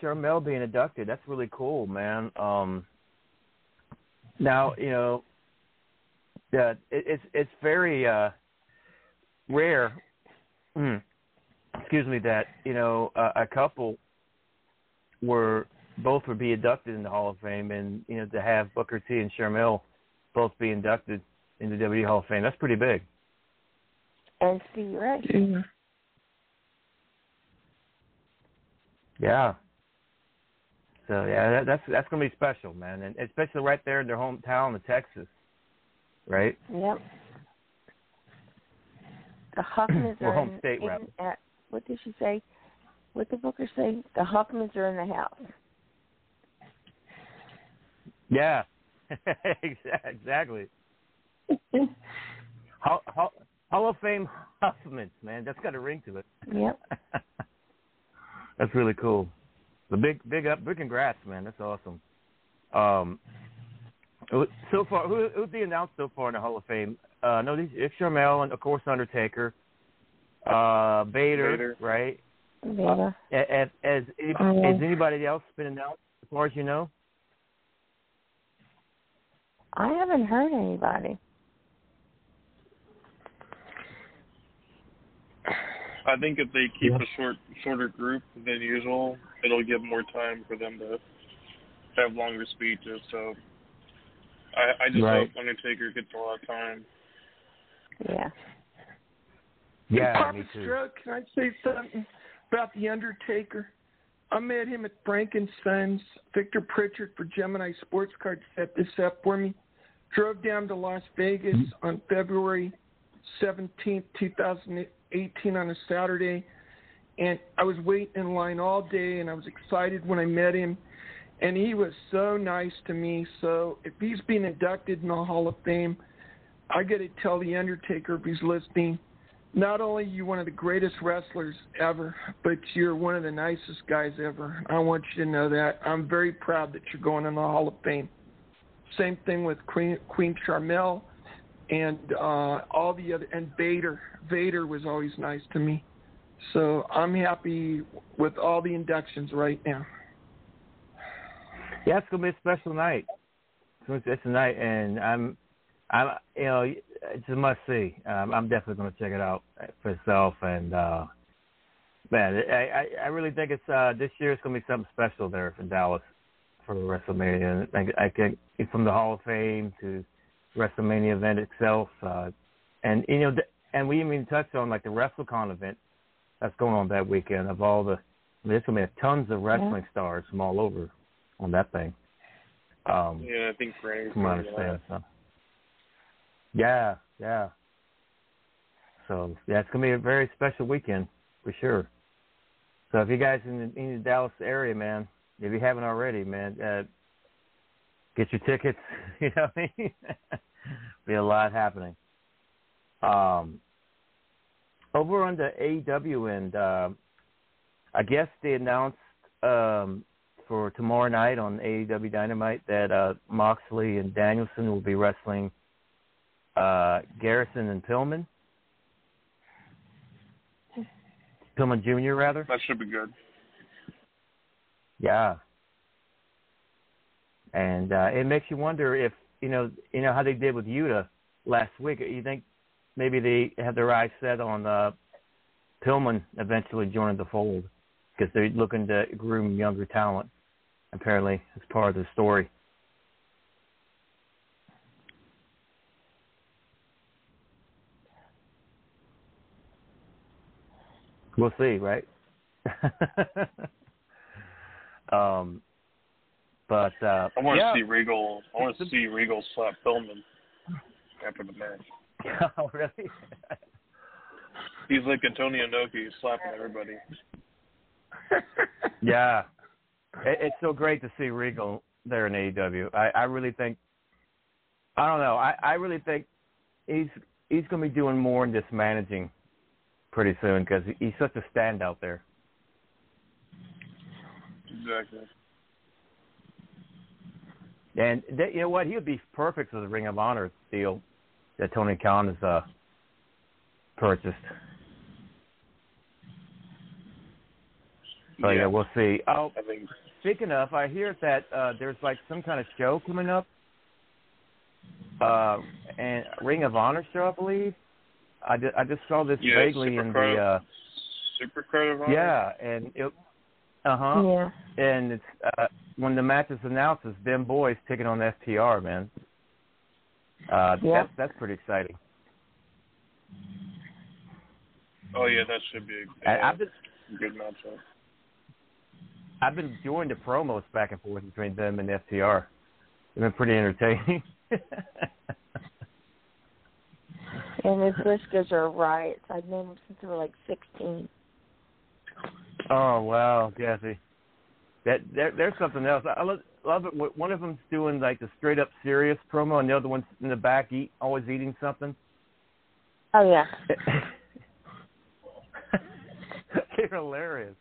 Sharmell being inducted. That's really cool, man. Um, now you know, yeah, it, it's it's very uh, rare. mm, excuse me, that you know a, a couple were both would be inducted in the Hall of Fame, and you know to have Booker T and Sharmell both be inducted in the WWE Hall of Fame. That's pretty big. And Steve Ray. Yeah. Yeah. So yeah, that, that's that's gonna be special, man, and especially right there in their hometown of Texas, right? Yep. The Huffmans Or are home in, state, in rather. uh, what did she say? What the Booker say? The Huffmans are in the house. Yeah, exactly. Hall, Hall, Hall of Fame Huffmans, man, that's got a ring to it. Yep. that's really cool. The big, big up, big congrats, man. That's awesome. Um, so far, who who's the announced so far in the Hall of Fame? Uh, no, these it's Sharmell and of course Undertaker, uh, Vader, Vader. right? Vader. Has, has, Um, has anybody else been announced as far as you know? I haven't heard anybody. I think if they keep Yeah. a short shorter group than usual, it'll give more time for them to have longer speeches. So I, I just Right. hope Undertaker gets a lot of time. Yeah. Yeah, Papa me too. Stroke, can I say something about the Undertaker? I met him at Frankenstein's. Victor Pritchard for Gemini Sports Card set this up for me. Drove down to Las Vegas mm-hmm. on February 17th, 2018 on a Saturday. And I was waiting in line all day and I was excited when I met him. And he was so nice to me. So if he's being inducted in the Hall of Fame, I got to tell The Undertaker if he's listening, not only you one of the greatest wrestlers ever, but you're one of the nicest guys ever. I want you to know that. I'm very proud that you're going in the Hall of Fame. Same thing with Queen Queen Sharmell and uh all the other and Vader. Vader was always nice to me. So I'm happy with all the inductions right now. Yeah, it's gonna be a special night. It's gonna be a special night, and I'm, I'm, you know, it's a must see. Um, I'm definitely gonna check it out for myself, and uh, man, I, I, I really think it's uh, this year it's gonna be something special there for Dallas for WrestleMania. I, I can from the Hall of Fame to WrestleMania event itself, uh, and you know, and we even touched on like the WrestleCon event that's going on that weekend of all the. I mean, there's gonna be tons of wrestling yeah. stars from all over on that thing. Um, yeah, I think Granny's from what I understand. So. Yeah, yeah. So yeah, it's gonna be a very special weekend for sure. So if you guys in the, in the Dallas area, man, if you haven't already, man, uh, get your tickets. you know, what I mean? be a lot happening. Um, over on the AEW end, uh, I guess they announced um, for tomorrow night on AEW Dynamite that uh, Moxley and Danielson will be wrestling uh, Garrison and Pillman. Pillman Jr. rather. That should be good. Yeah. And uh, it makes you wonder if you know you know how they did with Yuta last week. You think maybe they have their eyes set on uh, Pillman eventually joining the fold because they're looking to groom younger talent. Apparently, as part of the story. We'll see, right? um, but uh, I want yeah. to see Regal. I want to see Regal slap Pillman after the match. oh, really? He's like Antonio Inoki, slapping everybody. yeah, it, it's so great to see Regal there in AEW. I, I really think, I don't know, I, I really think he's he's going to be doing more in this managing pretty soon because he's such a standout there. Exactly. And you know what? He would be perfect for the Ring of Honor deal that Tony Khan has uh, purchased. So yeah. yeah, we'll see. Oh, I think. Speaking of, I hear that uh, there's like some kind of show coming up, uh, and Ring of Honor show, I believe. I, just, I just saw this yeah, vaguely in the uh, Super Card of Honor. Yeah, and it, uh huh. Yeah. And it's uh, when the match is announced, it's them boys taking on FTR, man. Uh, yeah. That's that's pretty exciting. Oh yeah, that should be a, I, I've been, good matchup. I've been enjoying the promos back and forth between them and FTR. They've been pretty entertaining. and his whiskers are right. I've known him since they were like sixteen. Oh wow, Jesse. That there, there's something else. I love, love it. One of them's doing like the straight up serious promo, and the other one's in the back, eat always eating something. Oh yeah. They're hilarious.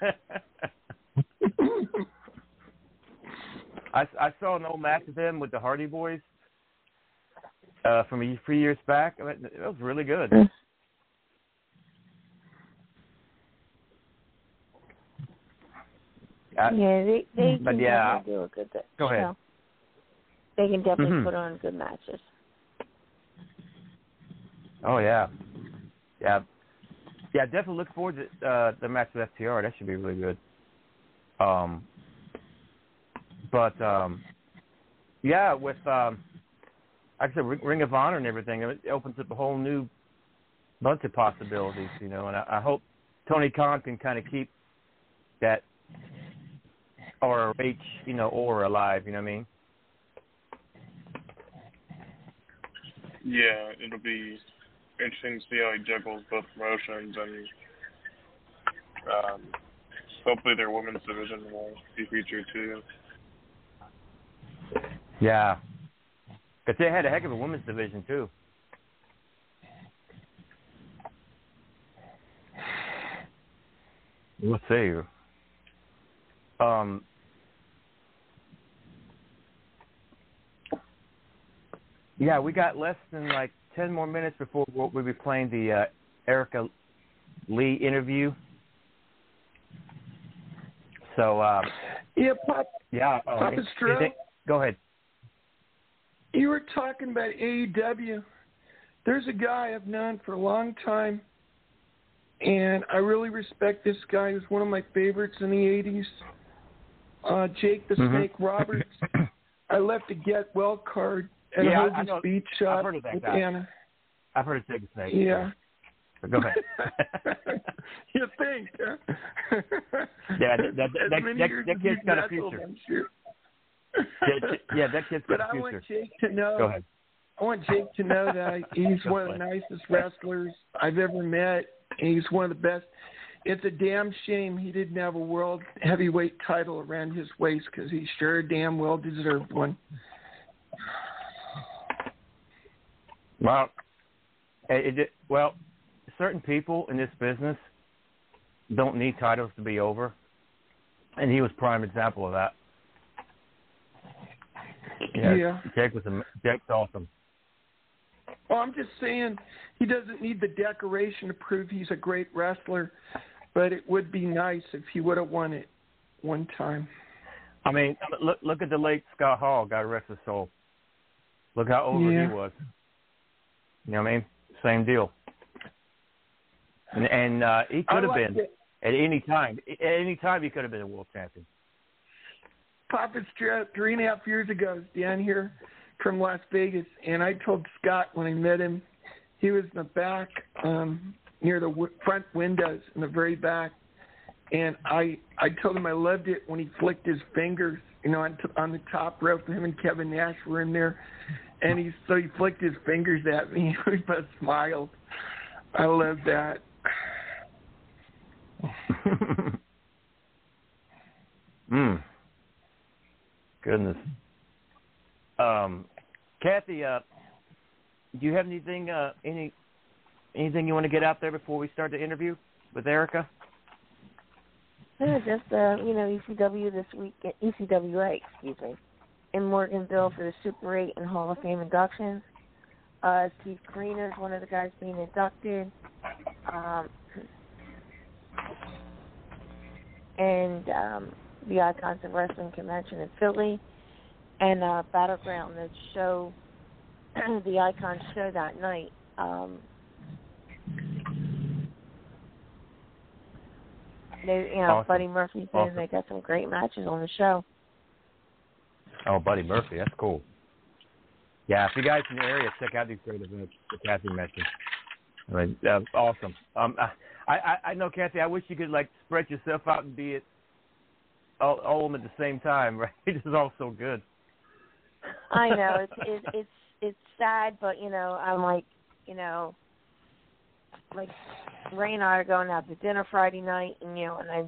I, I saw an old match of them with the Hardy Boys uh, from a few years back. It was really good. Mm. I, yeah, they they but can yeah, definitely do a good. Go ahead. know, they can definitely mm-hmm. put on good matches. Oh yeah, yeah, yeah. Definitely look forward to uh, the match with FTR. That should be really good. Um, but um, yeah, with um, like I said, Ring of Honor and everything, it opens up a whole new bunch of possibilities, you know. And I, I hope Tony Khan can kind of keep that ROH, you know, or alive. You know what I mean? Yeah, it'll be interesting to see how he juggles both promotions and um, hopefully their women's division will be featured too. Yeah, because they had a heck of a women's division too. What say you? Um, yeah, we got less than like ten more minutes before we'll be playing the uh, Erica Lee interview. So um, Yeah, Pop, yeah, oh, Papa is- Stro? go ahead. You were talking about AEW. There's a guy I've known for a long time, and I really respect this guy. He was one of my favorites in the 80s. Uh, Jake the Mhm. Snake Roberts. I left a get well card at Yeah, I- I Hogan's know. Beach I've heard of that with guy. Anna. I've heard of Big Snake. Yeah. But go ahead. you think? Huh? Yeah, that- that- that- that- that kid's got a future. I'm sure. Yeah, that kid's got But a I want Jake to know. Go ahead. I want Jake to know that he's one of the nicest wrestlers I've ever met. He's one of the best. It's a damn shame he didn't have a world heavyweight title around his waist because he sure damn well deserved one. Well, eh, it, it, well, certain people in this business don't need titles to be over, and he was prime example of that. Yeah, Yeah. Jake was a, Jake's awesome. Well, I'm just saying he doesn't need the decoration to prove he's a great wrestler, but it would be nice if he would have won it one time. I mean, look look at the late Scott Hall. God rest his soul. Look how over Yeah. he was. You know what I mean? Same deal. And, and uh, he could have like been it. at any time. At any time, he could have been a world champion. Papa Strat three and a half years ago, down here from Las Vegas, and I told Scott when I met him, he was in the back um, near the w- front windows in the very back, and I I told him I loved it when he flicked his fingers, you know, on, t- on the top rope. Him and Kevin Nash were in there, and he so he flicked his fingers at me. we both smiled. I love that. mm. Goodness. Um, Kathy, uh, do you have anything, uh, any, anything you want to get out there before we start the interview with Erica? Yeah, just uh, you know, ECW this week, ECWA, excuse me, in Morganville for the Super 8 and Hall of Fame inductions. Uh, Steve Corino is one of the guys being inducted. Um, and um, the Icons of Wrestling Convention in Philly, and uh, Battleground, the show, the Icons show that night. Um, they, you know, Awesome. Buddy Murphy's in. Awesome. They got some great matches on the show. Oh, Buddy Murphy, that's cool. Yeah, if you guys in the area, check out these great events that Kathy mentioned. I mean, uh, awesome. Um, I, I, I know, Kathy. I wish you could like spread yourself out and be it all, all of them at the same time. Right? It's all so good. I know it's it, it's it's sad, but you know I'm like you know like Ray and I are going out to dinner Friday night, and you know, and I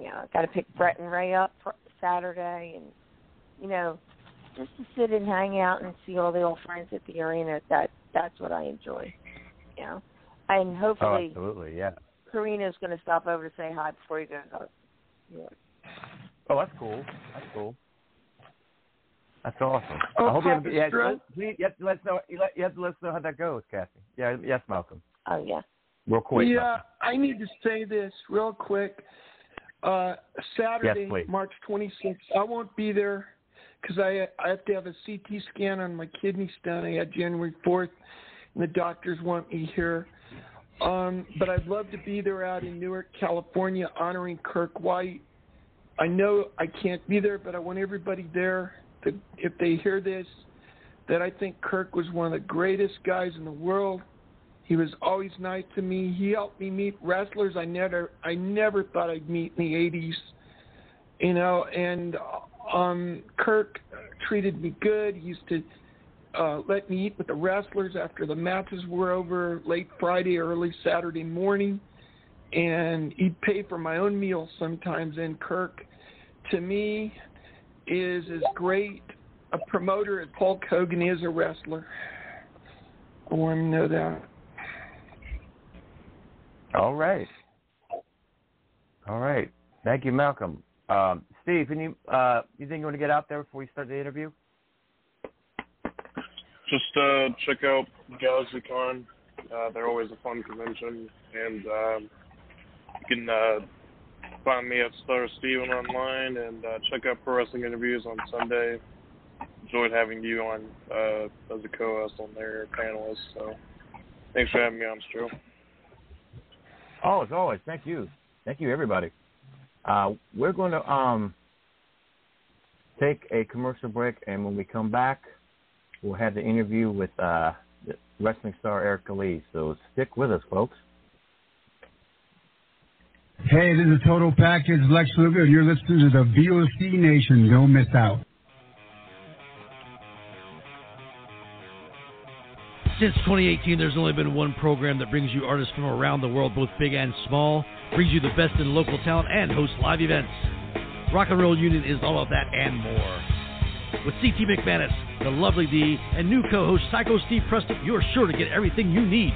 you know got to pick Brett and Ray up for Saturday, and you know just to sit and hang out and see all the old friends at the arena. That that's what I enjoy. You know, and Oh, hopefully absolutely, yeah. Karina's going to stop over to say hi before you go. Yeah. Oh, that's cool. That's cool. That's awesome. Oh, I hope you have. Papa Yeah, please, you have to let us know. You, let, you have to let us know how that goes, Kathy. Yeah, yes, Malcolm. Oh yeah. Real quick. yeah, I need to say this real quick. Uh, Saturday, Yes, please. March 26th, I won't be there because I I have to have a CT scan on my kidney stone. I had January 4th, and the doctors want me here. Um, but I'd love to be there out in Newark, California, honoring Kirk White. I know I can't be there, but I want everybody there to, if they hear this, that I think Kirk was one of the greatest guys in the world. He was always nice to me. He helped me meet wrestlers I never I never thought I'd meet in the 80s. You know, and um Kirk treated me good. He used to uh let me eat with the wrestlers after the matches were over late Friday, early Saturday morning. And he'd pay for my own meals sometimes and Kirk to me is as great a promoter as Hulk Hogan is a wrestler. I want to know that. All right. All right. Thank you, Malcolm. Um, Steve, any uh, you think you want to get out there before we start the interview? Just uh, check out Galaxy Con Uh, they're always a fun convention, and um, you can uh, find me at Star Steven online and uh, check out Pro Wrestling Interviews on Sunday. Enjoyed having you on uh, as a co-host on there, panelist. So thanks for having me on, Stro. Oh, as always, thank you, thank you, everybody. Uh, we're going to um, take a commercial break, and when we come back, we'll have the interview with uh, wrestling star Erica Lee. So stick with us, folks. Hey, this is a Total Package Lex Luger. And you're listening to the VOC Nation. Don't miss out. Since 2018, there's only been one program that brings you artists from around the world, both big and small, brings you the best in local talent, and hosts live events. Rock and Roll Union is all of that and more. With CT McManus, the lovely D, and new co-host Psycho Steve Preston, you're sure to get everything you need.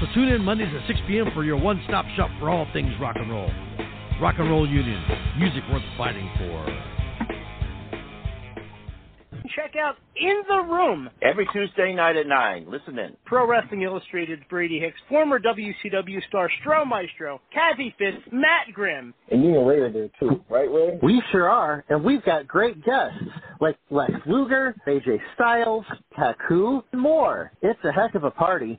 So tune in Mondays at 6 p.m. for your one-stop shop for all things rock and roll. Rock and Roll Union, music worth fighting for. Check out In the Room every Tuesday night at 9. Listen in. Pro Wrestling Illustrated's Brady Hicks, former WCW star Stro Maestro, Kathy Fitz, Matt Grimm. And you and Ray are there too, right, Ray? We sure are, and we've got great guests like Lex Luger, AJ Styles, Taku, and more. It's a heck of a party.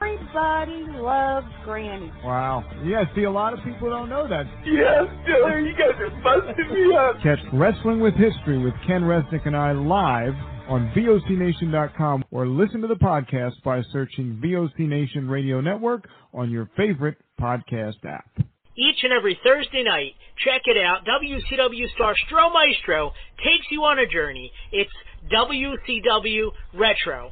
Everybody loves Granny. Wow. Yeah, see, a lot of people don't know that. Yes, Diller, you guys are busting me up. Catch Wrestling with History with Ken Resnick and I live on VOCNation.com or listen to the podcast by searching VOC Nation Radio Network on your favorite podcast app. Each and every Thursday night, check it out. WCW star Stro Maestro takes you on a journey. It's WCW Retro.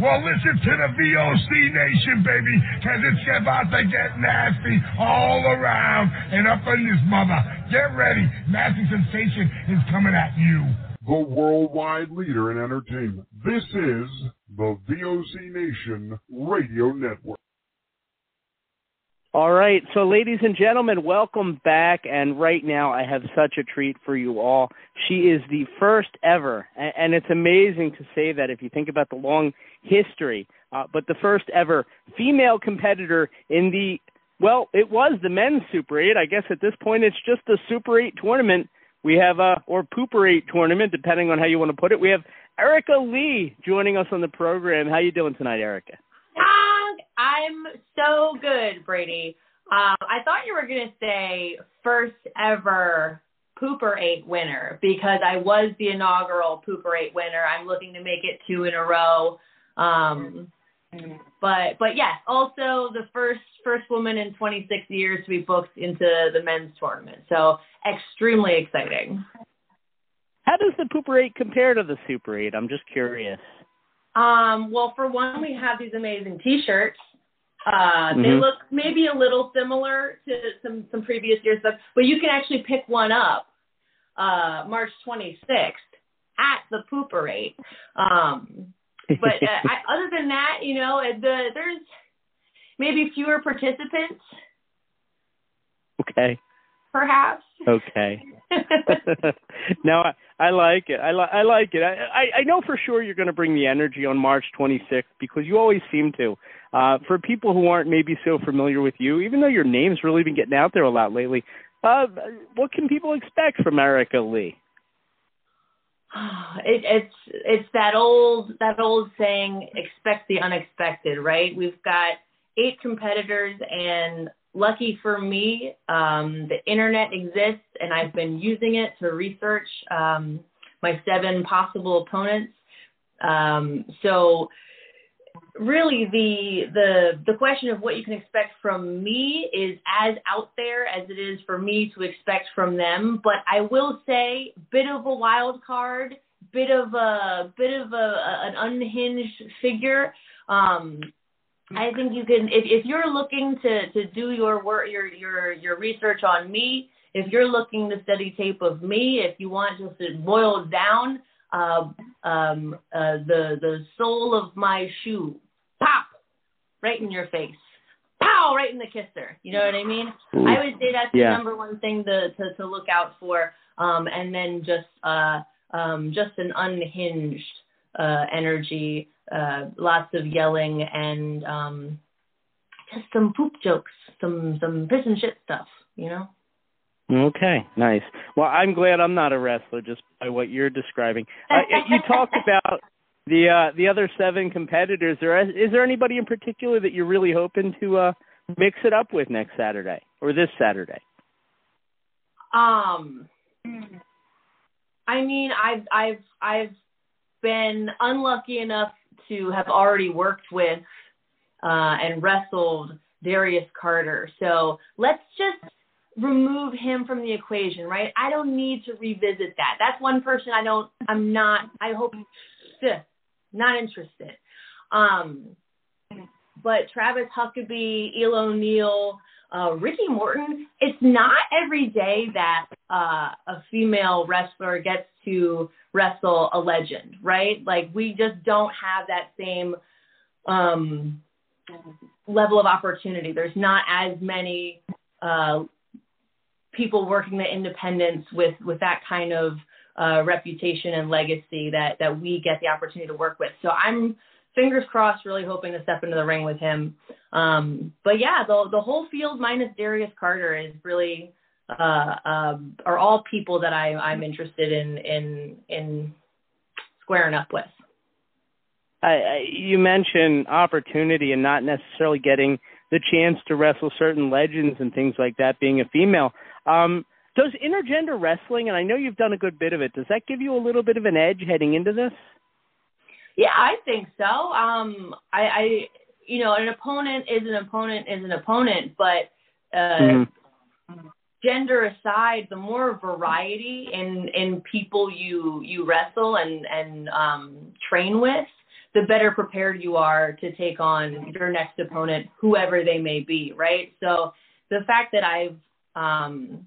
Well, listen to the VOC Nation, baby, because it's about to get nasty all around and up in this mother. Get ready. Nasty Sensation is coming at you. The worldwide leader in entertainment. This is the VOC Nation Radio Network. All right, so ladies and gentlemen, welcome back. And right now, I have such a treat for you all. She is the first ever, and it's amazing to say that if you think about the long history, uh, but the first ever female competitor in the, well, it was the men's Super 8. I guess at this point, it's just the Super 8 tournament. We have, uh, or Pooper 8 tournament, depending on how you want to put it. We have Erica Lee joining us on the program. How you doing tonight, Erica? I'm so good, Brady. Um, I thought you were going to say first ever Pooper 8 winner because I was the inaugural Pooper 8 winner. I'm looking to make it two in a row. Um, but but yes, also the first first woman in 26 years to be booked into the men's tournament. So extremely exciting. How does the Pooper 8 compare to the Super 8? I'm just curious. Um, well, for one, we have these amazing T-shirts. Uh, They Mhm. look maybe a little similar to some some previous years stuff, but you can actually pick one up uh, March 26th at the Pooper 8. Um, but uh, I, other than that, you know, uh, the there's maybe fewer participants, Okay. perhaps. Okay. no, I, I like it. I, li- I like it. I, I, I know for sure you're going to bring the energy on March 26th because you always seem to. Uh, for people who aren't maybe so familiar with you, even though your name's really been getting out there a lot lately, uh, what can people expect from Erica Lee? It, it's it's that old that old saying, expect the unexpected, right? We've got eight competitors, and lucky for me, um, the internet exists, and I've been using it to research um, my seven possible opponents. Um, so really the the the question of what you can expect from me is as out there as it is for me to expect from them. But i will say bit of a wild card bit of a bit of a, an unhinged figure. Um i think you can if, if you're looking to to do your work your your your research on me if you're looking to study tape of me if you want just to boil down uh, um, uh, the the sole of my shoe, pop, right in your face, pow, right in the kisser. You know what I mean? Ooh. I would say that's Yeah. the number one thing to to, to look out for, um, and then just uh, um, just an unhinged uh, energy, uh, lots of yelling and um, just some poop jokes, some some piss and shit stuff. You know. Okay, nice. Well, I'm glad I'm not a wrestler just by what you're describing. Uh, you talked about the uh, the other seven competitors. There is there anybody in particular that you're really hoping to uh, mix it up with next Saturday or this Saturday? Um, I mean, I've I've I've been unlucky enough to have already worked with uh, and wrestled Darius Carter. So let's just remove him from the equation, right? I don't need to revisit that. That's one person I don't. I'm not. I hope. Not interested. Um, but Travis Huckabee, El O'Neill, uh, Ricky Morton. It's not every day that uh, a female wrestler gets to wrestle a legend, right? Like we just don't have that same um, level of opportunity. There's not as many uh, people working the independents with with that kind of uh, reputation and legacy that that we get the opportunity to work with. So I'm fingers crossed, really hoping to step into the ring with him. Um, but yeah, the the whole field minus Darius Carter is really uh, um, are all people that I I'm interested in in in squaring up with. I, you mentioned opportunity and not necessarily getting the chance to wrestle certain legends and things like that. Being a female, um, does intergender wrestling, and I know you've done a good bit of it, does that give you a little bit of an edge heading into this? Yeah, I think so. Um, I, I, you know, an opponent is an opponent is an opponent, but uh, Mhm. gender aside, the more variety in in people you you wrestle and and um, train with, the better prepared you are to take on your next opponent, whoever they may be. Right. So the fact that I've um,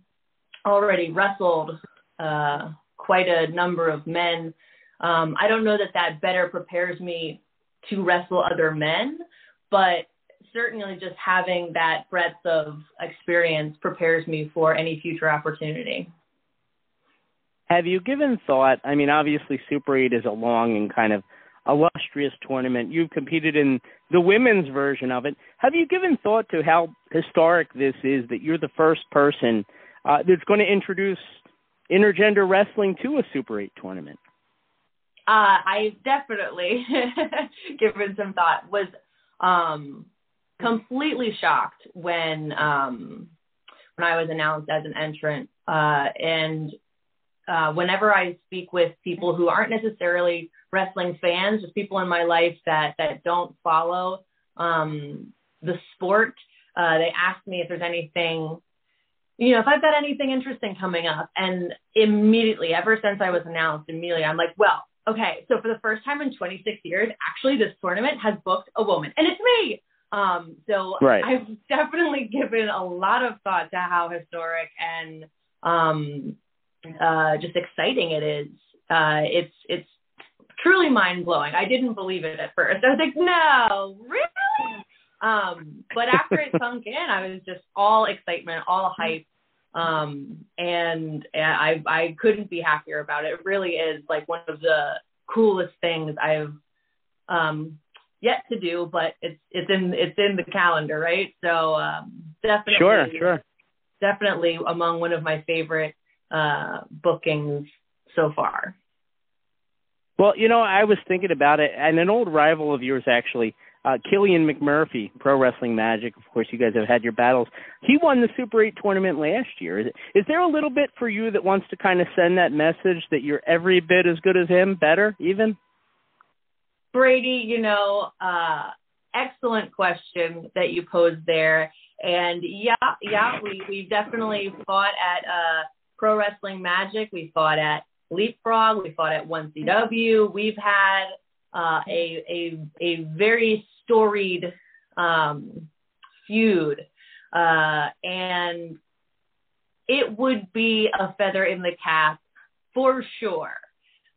already wrestled uh, quite a number of men. Um, I don't know that that better prepares me to wrestle other men, but certainly just having that breadth of experience prepares me for any future opportunity. Have you given thought? I mean, obviously, Super 8 is a long and kind of illustrious tournament. You've competed in the women's version of it. Have you given thought to how historic this is that you're the first person uh, that's going to introduce intergender wrestling to a Super 8 tournament? Uh, I definitely given some thought. Was um, completely shocked when um, when I was announced as an entrant, uh, and uh, whenever I speak with people who aren't necessarily wrestling fans, just people in my life that that don't follow um, the sport, uh, they ask me if there's anything, you know, if I've got anything interesting coming up, and immediately, ever since I was announced, immediately I'm like, well, okay, so for the first time in 26 years, actually, this tournament has booked a woman, and it's me. Um, so Right. I've definitely given a lot of thought to how historic and um, uh, just exciting it is. Uh, it's it's truly mind blowing. I didn't believe it at first. I was like, no, really? Um, but after it sunk in, I was just all excitement, all hype, um, and I I couldn't be happier about it. It really is like one of the coolest things I've um, yet to do, but it's it's in it's in the calendar, right? So um, definitely, Sure, sure. definitely among one of my favorite bookings so far. Well, you know, I was thinking about it, and an old rival of yours, actually, uh, Killian McMurphy, Pro Wrestling Magic. Of course, you guys have had your battles. He won the Super 8 tournament last year. Is, is there a little bit for you that wants to kind of send that message that you're every bit as good as him, better, even? Brady, you know, uh, excellent question that you posed there. And yeah, yeah, we, we definitely fought at uh, Pro Wrestling Magic. We fought at Leapfrog. We fought at 1CW. We've had uh, a, a, a very storied um, feud. Uh, and it would be a feather in the cap for sure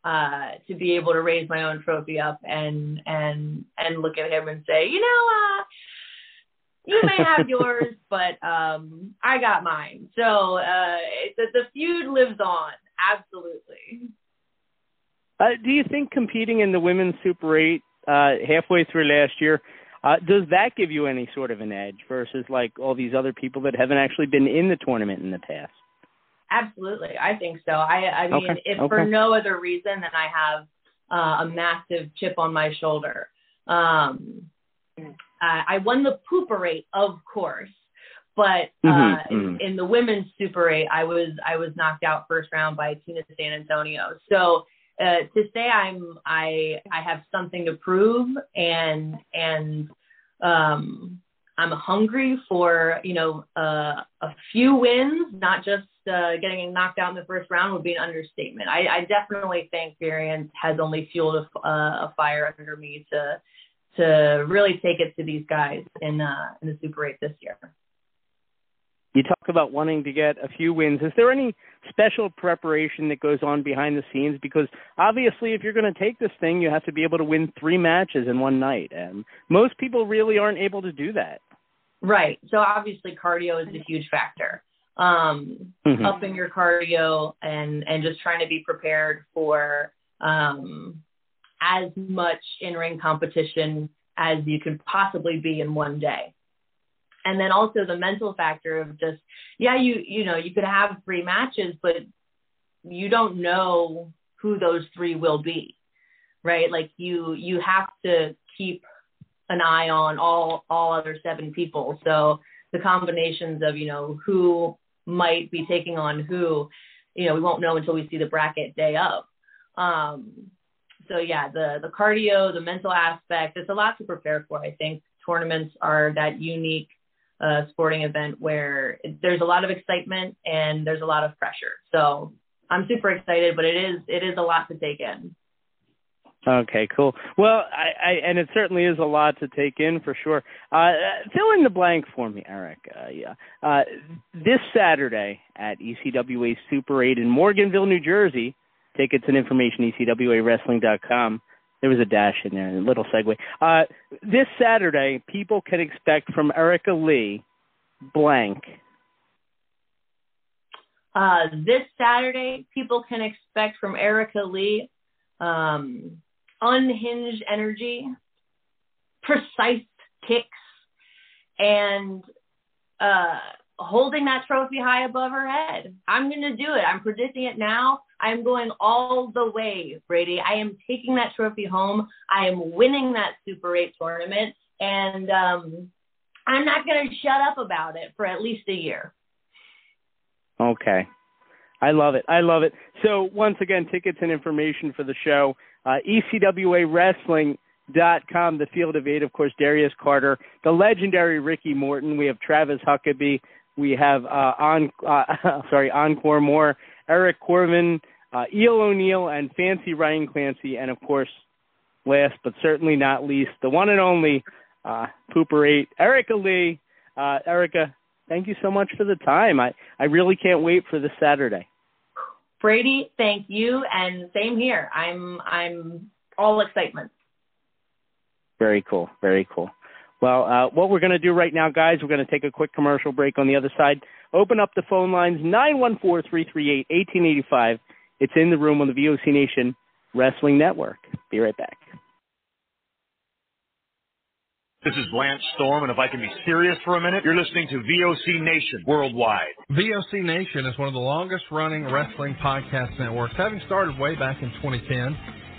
uh, to be able to raise my own trophy up and and and look at him and say, you know, uh, you may have yours, but um, I got mine. So uh, the the feud lives on, absolutely. Uh, do you think competing in the women's Super 8 uh, halfway through last year, uh, does that give you any sort of an edge versus like all these other people that haven't actually been in the tournament in the past? Absolutely, I think so. I I mean, Okay, if okay. for no other reason than I have uh, a massive chip on my shoulder. Um, I, I won the pooper eight, of course, but uh, Mhm, in, mhm. in the women's super eight, I was I was knocked out first round by Tina San Antonio. So uh, to say I'm I I have something to prove and and um, I'm hungry for you know uh, a few wins, not just uh, getting knocked out in the first round would be an understatement. I, I definitely think variance has only fueled a, uh, a fire under me to to really take it to these guys in uh, in the Super Eight this year. You talk about wanting to get a few wins. Is there any special preparation that goes on behind the scenes? Because obviously, if you're going to take this thing, you have to be able to win three matches in one night, and most people really aren't able to do that. Right. So obviously cardio is a huge factor. Um, Mhm. Upping your cardio and and just trying to be prepared for um, as much in ring competition as you could possibly be in one day. And then also the mental factor of just yeah you you know you could have three matches but you don't know who those three will be right like you you have to keep an eye on all all other seven people. So the combinations of you know who might be taking on who, you know, we won't know until we see the bracket day of. Um, so yeah, the the cardio, the mental aspect, it's a lot to prepare for. I think tournaments are that unique uh, sporting event where there's a lot of excitement and there's a lot of pressure. So I'm super excited, but it is it is a lot to take in. Okay, cool. Well, I, I and it certainly is a lot to take in for sure. Uh, fill in the blank for me, Eric. Uh, yeah, uh, this Saturday at ECWA Super 8 in Morganville, New Jersey. Tickets and information ECWAWrestling.com. There was a dash in there, a little segue. Uh, this Saturday, people can expect from Erica Lee blank. Uh, this Saturday, people can expect from Erica Lee um, unhinged energy, precise kicks, and uh, holding that trophy high above her head. I'm going to do it. I'm predicting it now. I'm going all the way, Brady. I am taking that trophy home. I am winning that Super 8 tournament, and um, I'm not going to shut up about it for at least a year. Okay. I love it. I love it. So once again, tickets and information for the show, uh, ECWAWrestling.com, the Field of Eight, of course, Darius Carter, the legendary Ricky Morton. We have Travis Huckabee. We have uh, on, uh, sorry, Encore Moore, Eric Corvin, uh, Eel O'Neill, and Fancy Ryan Clancy, and of course, last but certainly not least, the one and only uh, Pooper Eight, Erica Lee. Uh, Erica, thank you so much for the time. I, I really can't wait for this Saturday. Brady, thank you, and same here. I'm I'm all excitement. Very cool. Very cool. Well, uh, what we're going to do right now, guys, we're going to take a quick commercial break on the other side. Open up the phone lines, 914-338-1885. It's in the room on the VOC Nation Wrestling Network. Be right back. This is Lance Storm, and if I can be serious for a minute, you're listening to VOC Nation worldwide. VOC Nation is one of the longest running wrestling podcast networks, having started way back in 2010.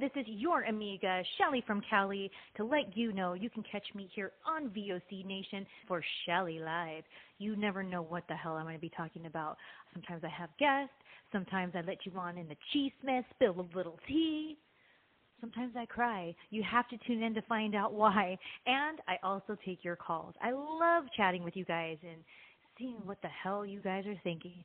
This is your amiga, Shelly from Cali, to let you know you can catch me here on VOC Nation for Shelly Live. You never know what the hell I'm going to be talking about. Sometimes I have guests, sometimes I let you on in the cheese mess, spill a little tea. Sometimes I cry. You have to tune in to find out why. And I also take your calls. I love chatting with you guys and seeing what the hell you guys are thinking.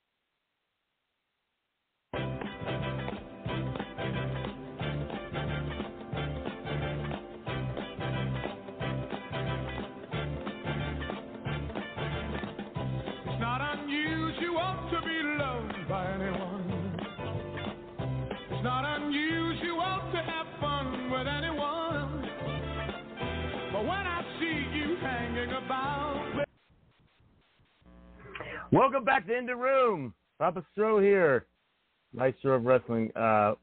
Welcome back to In the Room. Papa Stro here, Maestro of Wrestling. Uh,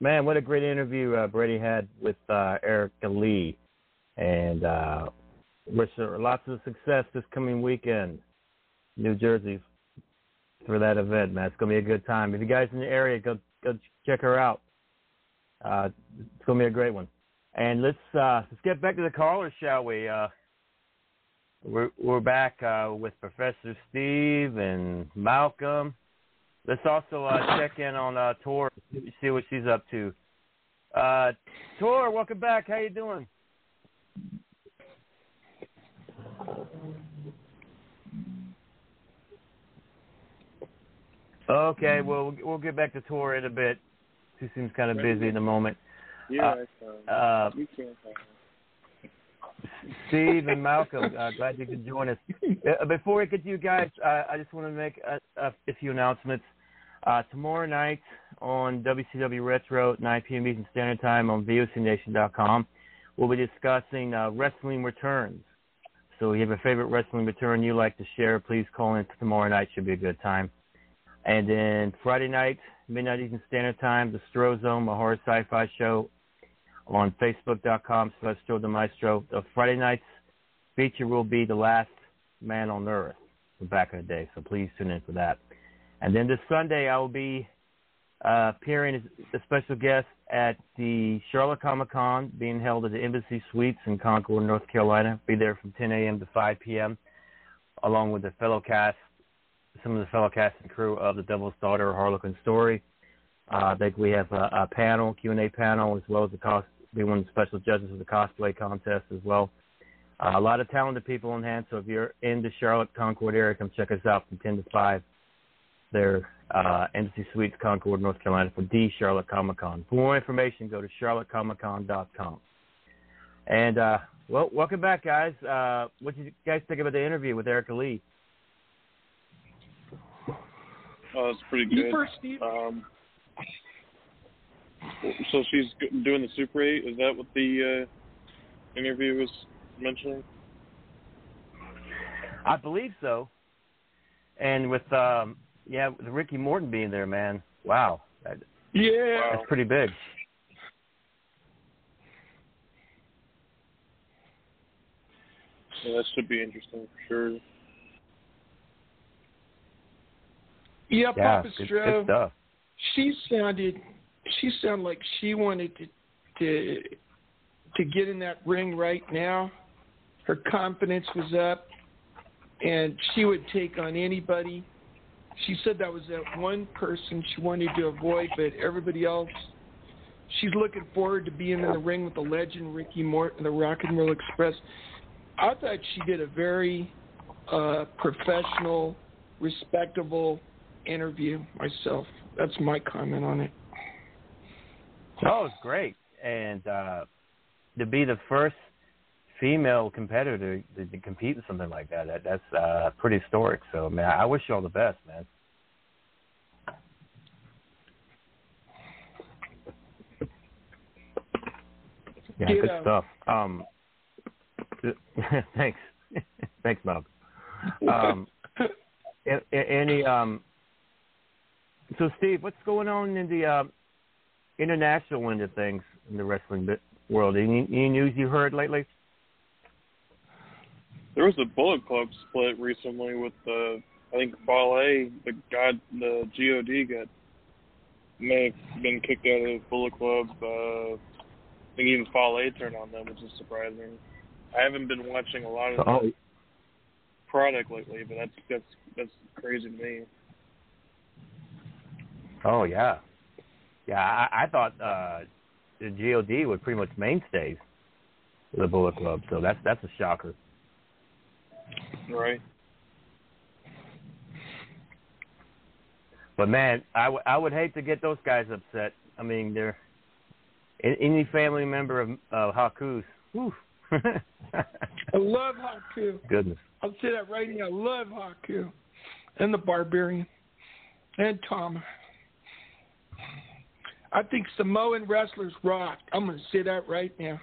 man, what a great interview uh, Brady had with uh, Erica Lee. And uh, wish her lots of success this coming weekend, New Jersey, for that event, man. It's going to be a good time. If you guys in the area, go go check her out. Uh, it's going to be a great one. And let's uh, let's get back to the callers, shall we? Uh, we're we're back uh, with Professor Steve and Malcolm. Let's also uh, check in on uh, Tor, see what she's up to. Uh, Tor, welcome back. How you doing? Okay, well we'll get back to Tor in a bit. She seems kind of busy in the moment. Yeah, Uh, uh, you can't. Steve and Malcolm, uh, glad you could join us. Uh, before we get to you guys, uh, I just want to make a, a, few announcements. Uh, tomorrow night on WCW Retro at 9 p.m. Eastern Standard Time on VOCNation.com, we'll be discussing uh, wrestling returns. So if you have a favorite wrestling return you'd like to share, please call in tomorrow night. Should be a good time. And then Friday night, midnight Eastern Standard Time, the Stro Zone, my horror sci-fi show on Facebook.com slash Stro the Maestro. The Friday night's feature will be The Last Man on Earth from back in the day, so please tune in for that. And then this Sunday, I will be uh, appearing as a special guest at the Charlotte Comic Con being held at the Embassy Suites in Concord, North Carolina. Be there from 10 a.m. to 5 p.m. along with the fellow cast, some of the fellow cast and crew of The Devil's Daughter, Harlequin Story. Uh, I think we have a, a panel, Q&A panel, as well as the cost, be one of the special judges of the cosplay contest as well. Uh, a lot of talented people in hand, so if you're in the Charlotte Concord area, come check us out from 10 to 5 there, uh, Embassy Suites, Concord, North Carolina, for the Charlotte Comic Con. For more information, go to charlottecomiccon.com. And, uh, well, welcome back, guys. Uh, what did you guys think about the interview with Erica Lee? Oh, it's pretty You good. first, Steve. Um, so she's doing the Super 8. Is that what the uh, interview was mentioning? I believe so. And with, um, yeah, with Ricky Morton being there, man, wow. That, Yeah. That's pretty big. So that should be interesting for sure. Yeah, Yeah, Papa good, Stro. good stuff. She sounded, she sounded like she wanted to, to, to get in that ring right now. Her confidence was up, and she would take on anybody. She said that was that one person she wanted to avoid, but everybody else, she's looking forward to being in the ring with the legend Ricky Morton, the Rock and Roll Express. I thought she did a very uh, professional, respectable interview myself. That's my comment on it. Oh, it's great. And uh, to be the first female competitor to, to compete in something like that, that that's uh, pretty historic. So, man, I wish you all the best, man. Yeah, good stuff. Um, thanks, thanks, Bob. Um, any um, so Steve, what's going on in the uh, international end of things in the wrestling bit world? Any, any news you heard lately? There was a Bullet Club split recently with the I think Fale, the god, the God got may have been kicked out of Bullet Club. Uh, I think even Fale turned on them, which is surprising. I haven't been watching a lot of Oh, the product lately, but that's that's that's crazy to me. oh yeah, yeah. I, I thought uh, the God was pretty much mainstays of the Bullet Club, so that's that's a shocker. Right. But man, I, w- I would hate to get those guys upset. I mean, they're any family member of uh, Haku's. I love Haku. Goodness. I'll say that right now. I love Haku. And the Barbarian. And Tom. I think Samoan wrestlers rock. I'm going to say that right now.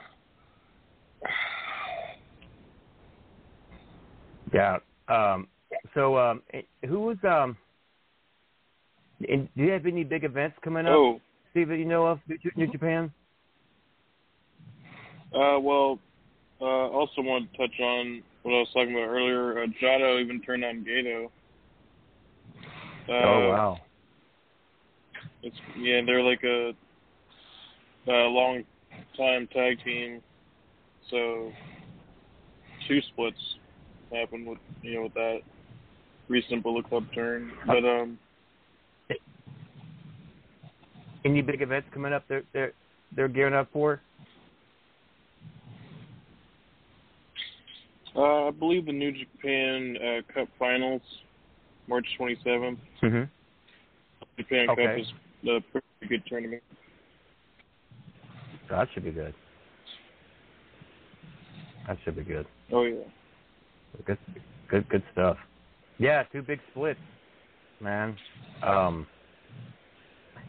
Yeah. Um, so, um, eh, who was um? And do you have any big events coming up, Oh, Steve? That you know of New, New Japan? uh, well, uh, also want to touch on what I was talking about earlier. Uh, Jado even turned on Gedo. Uh, oh wow. It's yeah, they're like a, a long time tag team. So two splits happened with you know with that recent Bullet Club turn. But um Any big events coming up? They're they're they're gearing up for? uh, I believe the New Japan uh, Cup Finals, March twenty seventh. Mm-hmm. Japan Okay. Cup is a pretty good tournament. That should be good. That should be good. Oh yeah. Good, good, good stuff. Yeah, two big splits, man. Um,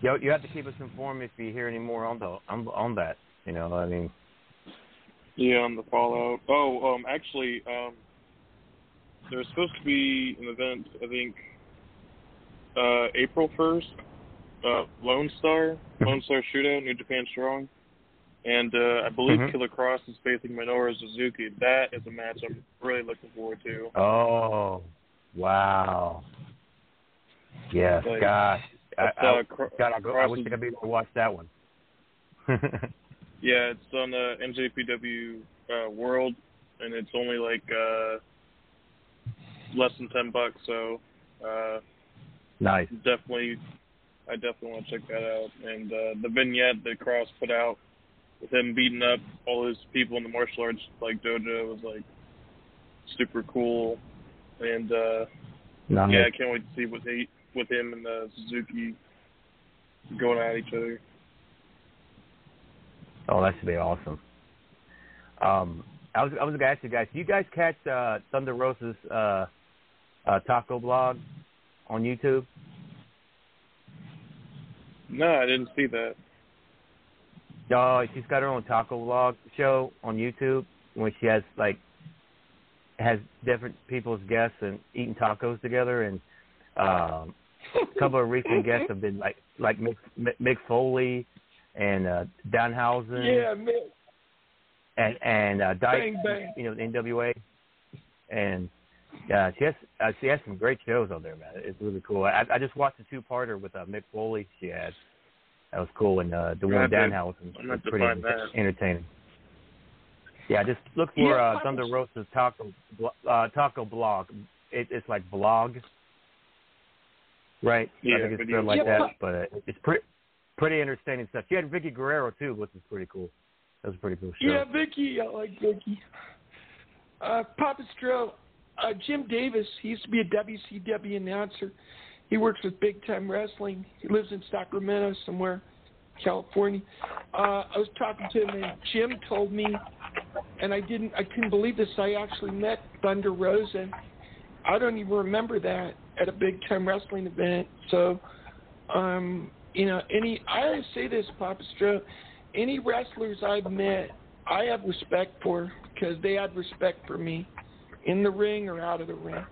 you you have to keep us informed if you hear any more on the on, on that. You know, I mean, Yeah, on the Fallout. Oh, um, actually, um, there's supposed to be an event. I think uh, April first uh, Lone Star, Lone Star Shootout, New Japan Strong, and uh, I believe Mhm. Killer Kross is facing Minoru Suzuki. That is a match I'm really looking forward to. Oh, wow. Yes, Like, gosh. I, uh, Cro- God, I, go, I wish is- I could be able to watch that one. Yeah, it's on the NJPW uh, World, and it's only like uh, less than ten bucks. So uh, nice. definitely, I definitely want to check that out. And uh, the vignette that Kross put out with him beating up all his people in the martial arts like dojo was like super cool. And uh, Nice. yeah, I can't wait to see what he with him and uh, Suzuki going at each other. Oh, that should be awesome. Um, I was I was gonna ask you guys. Do you guys catch uh, Thunder Rosa's uh, uh, taco blog on YouTube? No, I didn't see that. Oh, she's got her own taco vlog show on YouTube where she has like has different people's guests and eating tacos together and um a couple of recent guests have been like like Mick, Mick Foley and uh Danhausen Yeah, man. and and uh Dyke, Bang, bang. you know, the NWA and yeah, she has uh, she has some great shows on there, man. It's really cool. I I just watched the two parter with uh, Mick Foley she had. That was cool, and uh, the one with gonna Danhausen was pretty entertaining. Yeah, just look for Yeah, uh, Thunder was- Rosa's taco uh, taco blog. It, it's like blog, right? Yeah, I think it's video. spelled like Yeah. that, but uh, it's pretty pretty entertaining stuff. She had Vickie Guerrero too, which is pretty cool. That was a pretty cool show. Yeah, Vicky, I like Vicky. Uh, Papa Stro, uh, Jim Davis, he used to be a WCW announcer. He works with Big Time Wrestling. He lives in Sacramento somewhere, California. Uh, I was talking to him, and Jim told me, and I didn't, I couldn't believe this. I actually met Thunder Rosa. I don't even remember that at a Big Time Wrestling event. So, um, you know, any, I always say this, Papa Stro, any wrestlers I've met, I have respect for because they had respect for me in the ring or out of the ring.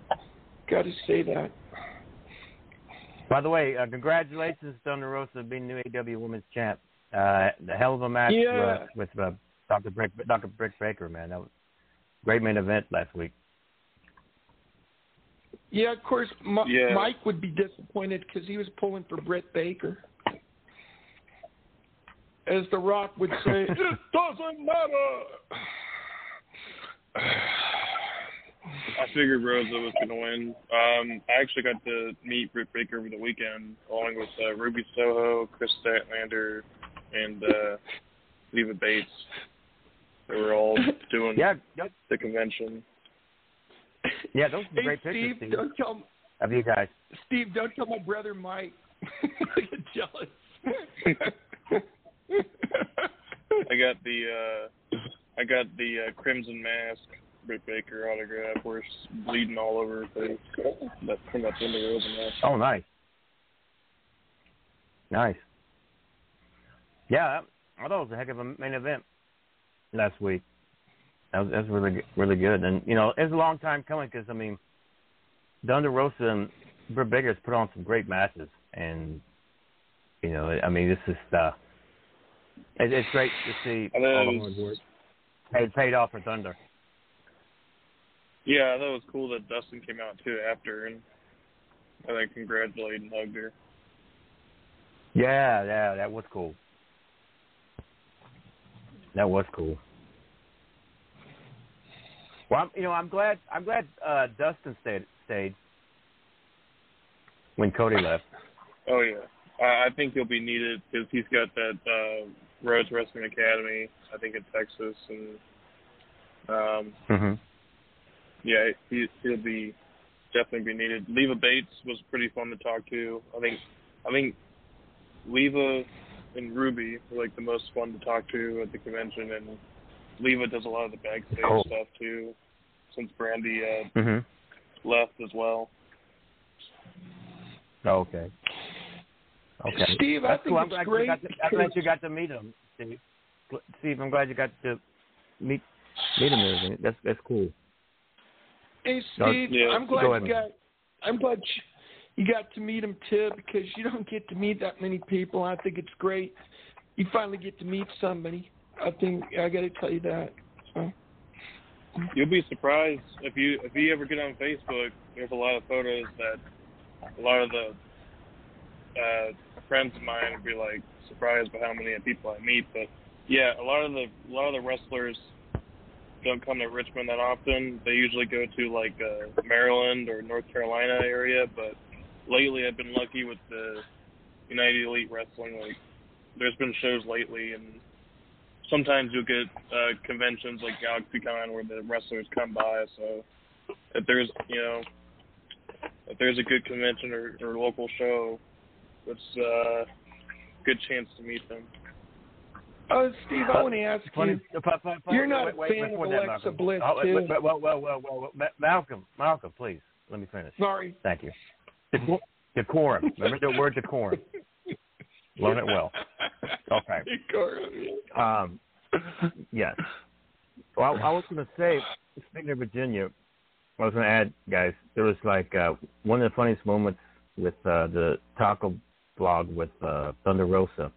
Got to say that. By the way, uh, congratulations, Thunder Rosa, being new AW Women's Champ. Uh, the hell of a match Yeah. uh, with uh, Dr. Britt, Dr. Britt Baker, man. That was a great main event last week. Yeah, of course, M- Yeah. Mike would be disappointed because he was pulling for Britt Baker. As The Rock would say, it doesn't matter. I figured Rosa was going to win. Um, I actually got to meet Britt Baker over the weekend, along with uh, Ruby Soho, Kris Statlander, and uh, Leva Bates. They were all doing Yeah, yep. the convention. yeah, those are Hey, great pictures, Steve, Steve, don't tell of you guys. Steve, don't tell my brother Mike. I get jealous. I got the uh, I got the uh, Crimson Mask Britt Baker autograph, where it's bleeding all over her face. That from that Thunder Rosa match. Oh, nice. Nice. Yeah, I thought it was a heck of a main event last week. That was, that was really, really good. And, you know, it was a long time coming because, I mean, Thunder Rosa and Britt Baker has put on some great matches. And, you know, I mean, this is, uh, it, it's great to see I know all it the hard work paid, paid off for Thunder. Yeah, I thought it was cool that Dustin came out too after and I think congratulated and hugged her. Yeah, yeah, that was cool. That was cool. Well, I'm, you know, I'm glad. I'm glad uh, Dustin stayed. Stayed when Cody left. Oh yeah, I I think he'll be needed because he's got that uh, Rhodes Wrestling Academy. I think in Texas, and um, Mm-hmm. Yeah, he he'll be definitely be needed. Leva Bates was pretty fun to talk to. I think I think Leva and Ruby were like the most fun to talk to at the convention, and Leva does a lot of the backstage Cool. stuff too. Since Brandi uh, Mm-hmm. left as well. Okay. Okay. Steve, I That's think cool. I'm glad great You got to, I'm glad you got to meet him, Steve. Steve, I'm glad you got to meet meet him. and. That's that's cool. Hey Steve, yeah, I'm glad go you got. I'm glad. You, you got to meet him too because you don't get to meet that many people. I think it's great. You finally get to meet somebody. I think I got to tell you that. So. You'll be surprised if you if you ever get on Facebook. There's a lot of photos that a lot of the uh, friends of mine would be like surprised by how many people I meet. But yeah, a lot of the a lot of the wrestlers don't come to Richmond that often. They usually go to like uh, Maryland or North Carolina area. But lately, I've been lucky with the United Elite Wrestling. Like, there's been shows lately, and sometimes you'll get uh, conventions like GalaxyCon where the wrestlers come by. So if there's you know if there's a good convention or, or local show, it's a uh, good chance to meet them. Oh, Steve, I want to ask you. You're not a fan of Alexa Malcolm. Bliss, Oh, too. well, well, well, well, Malcolm, Malcolm, please let me finish. Sorry. Thank you. Decorum. Remember the word decorum. Learn it well. Okay. Um, yes. Well, I was going to say, speaking of Virginia, I was going to add, guys, there was like uh, one of the funniest moments with uh, the taco blog with uh, Thunder Rosa,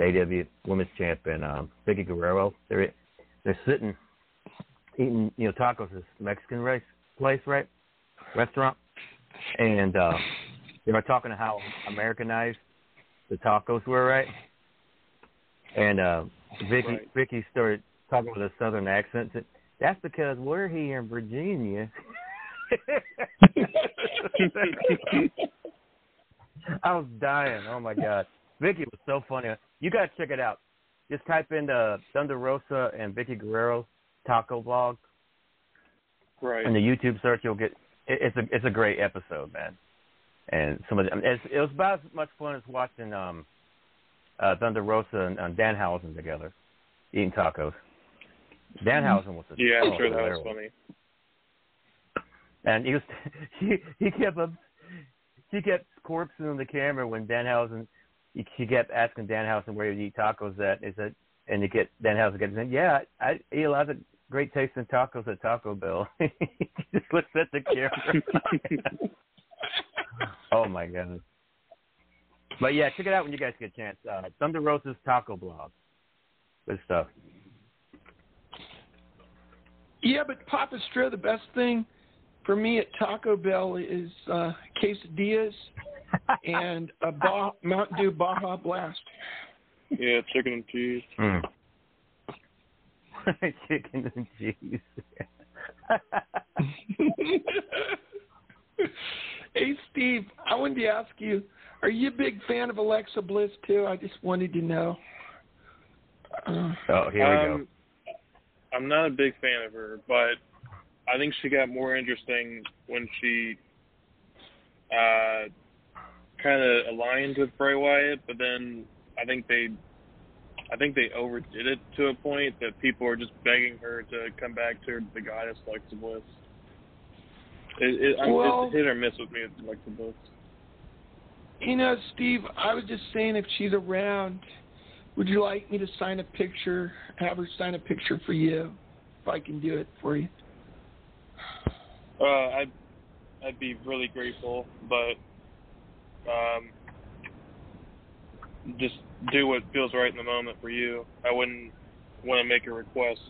AW Women's Champion, um, Vickie Guerrero. They're they're sitting eating, you know, tacos this Mexican race place, right? Restaurant, and uh, they were talking to how Americanized the tacos were, right? And uh, Vickie Right. Vicky started talking with a southern accent. That's because we're here in Virginia. I was dying. Oh my god, Vickie was so funny. You gotta check it out. Just type in the Thunder Rosa and Vickie Guerrero taco blog Right. in the YouTube search. You'll get it, it's a it's a great episode, man. And some of the, it's, it was about as much fun as watching um uh Thunder Rosa and, and Danhausen together eating tacos. Danhausen was a Yeah, I'm sure that was funny. And he was he he kept up he kept corpsing on the camera when Danhausen he, he kept asking Danhausen where he'd eat tacos at. He said and he get Danhausen kept saying, Yeah, I eat a lot of great tasting tacos at Taco Bell. he just looks at the camera. oh my goodness. But yeah, check it out when you guys get a chance. Uh, Thunder Rosa's Taco Blog. Good stuff. Yeah, but Papa Stro, the best thing for me at Taco Bell is uh, quesadillas and a bah- Mountain Dew Baja Blast. Yeah, chicken and cheese. Mm. Chicken and cheese. hey, Steve, I wanted to ask you, are you a big fan of Alexa Bliss too? I just wanted to know. Uh, oh, here we go. Um, I'm not a big fan of her, but I think she got more interesting when she uh, kind of aligned with Bray Wyatt. But then I think they, I think they overdid it to a point that people are just begging her to come back to the goddess Alexa Bliss. It, it, Well- it's hit or miss with me with Alexa Bliss. You know, Steve, I was just saying if she's around, would you like me to sign a picture, have her sign a picture for you, if I can do it for you? Uh, I'd I'd be really grateful, but um, just do what feels right in the moment for you. I wouldn't want to make a request.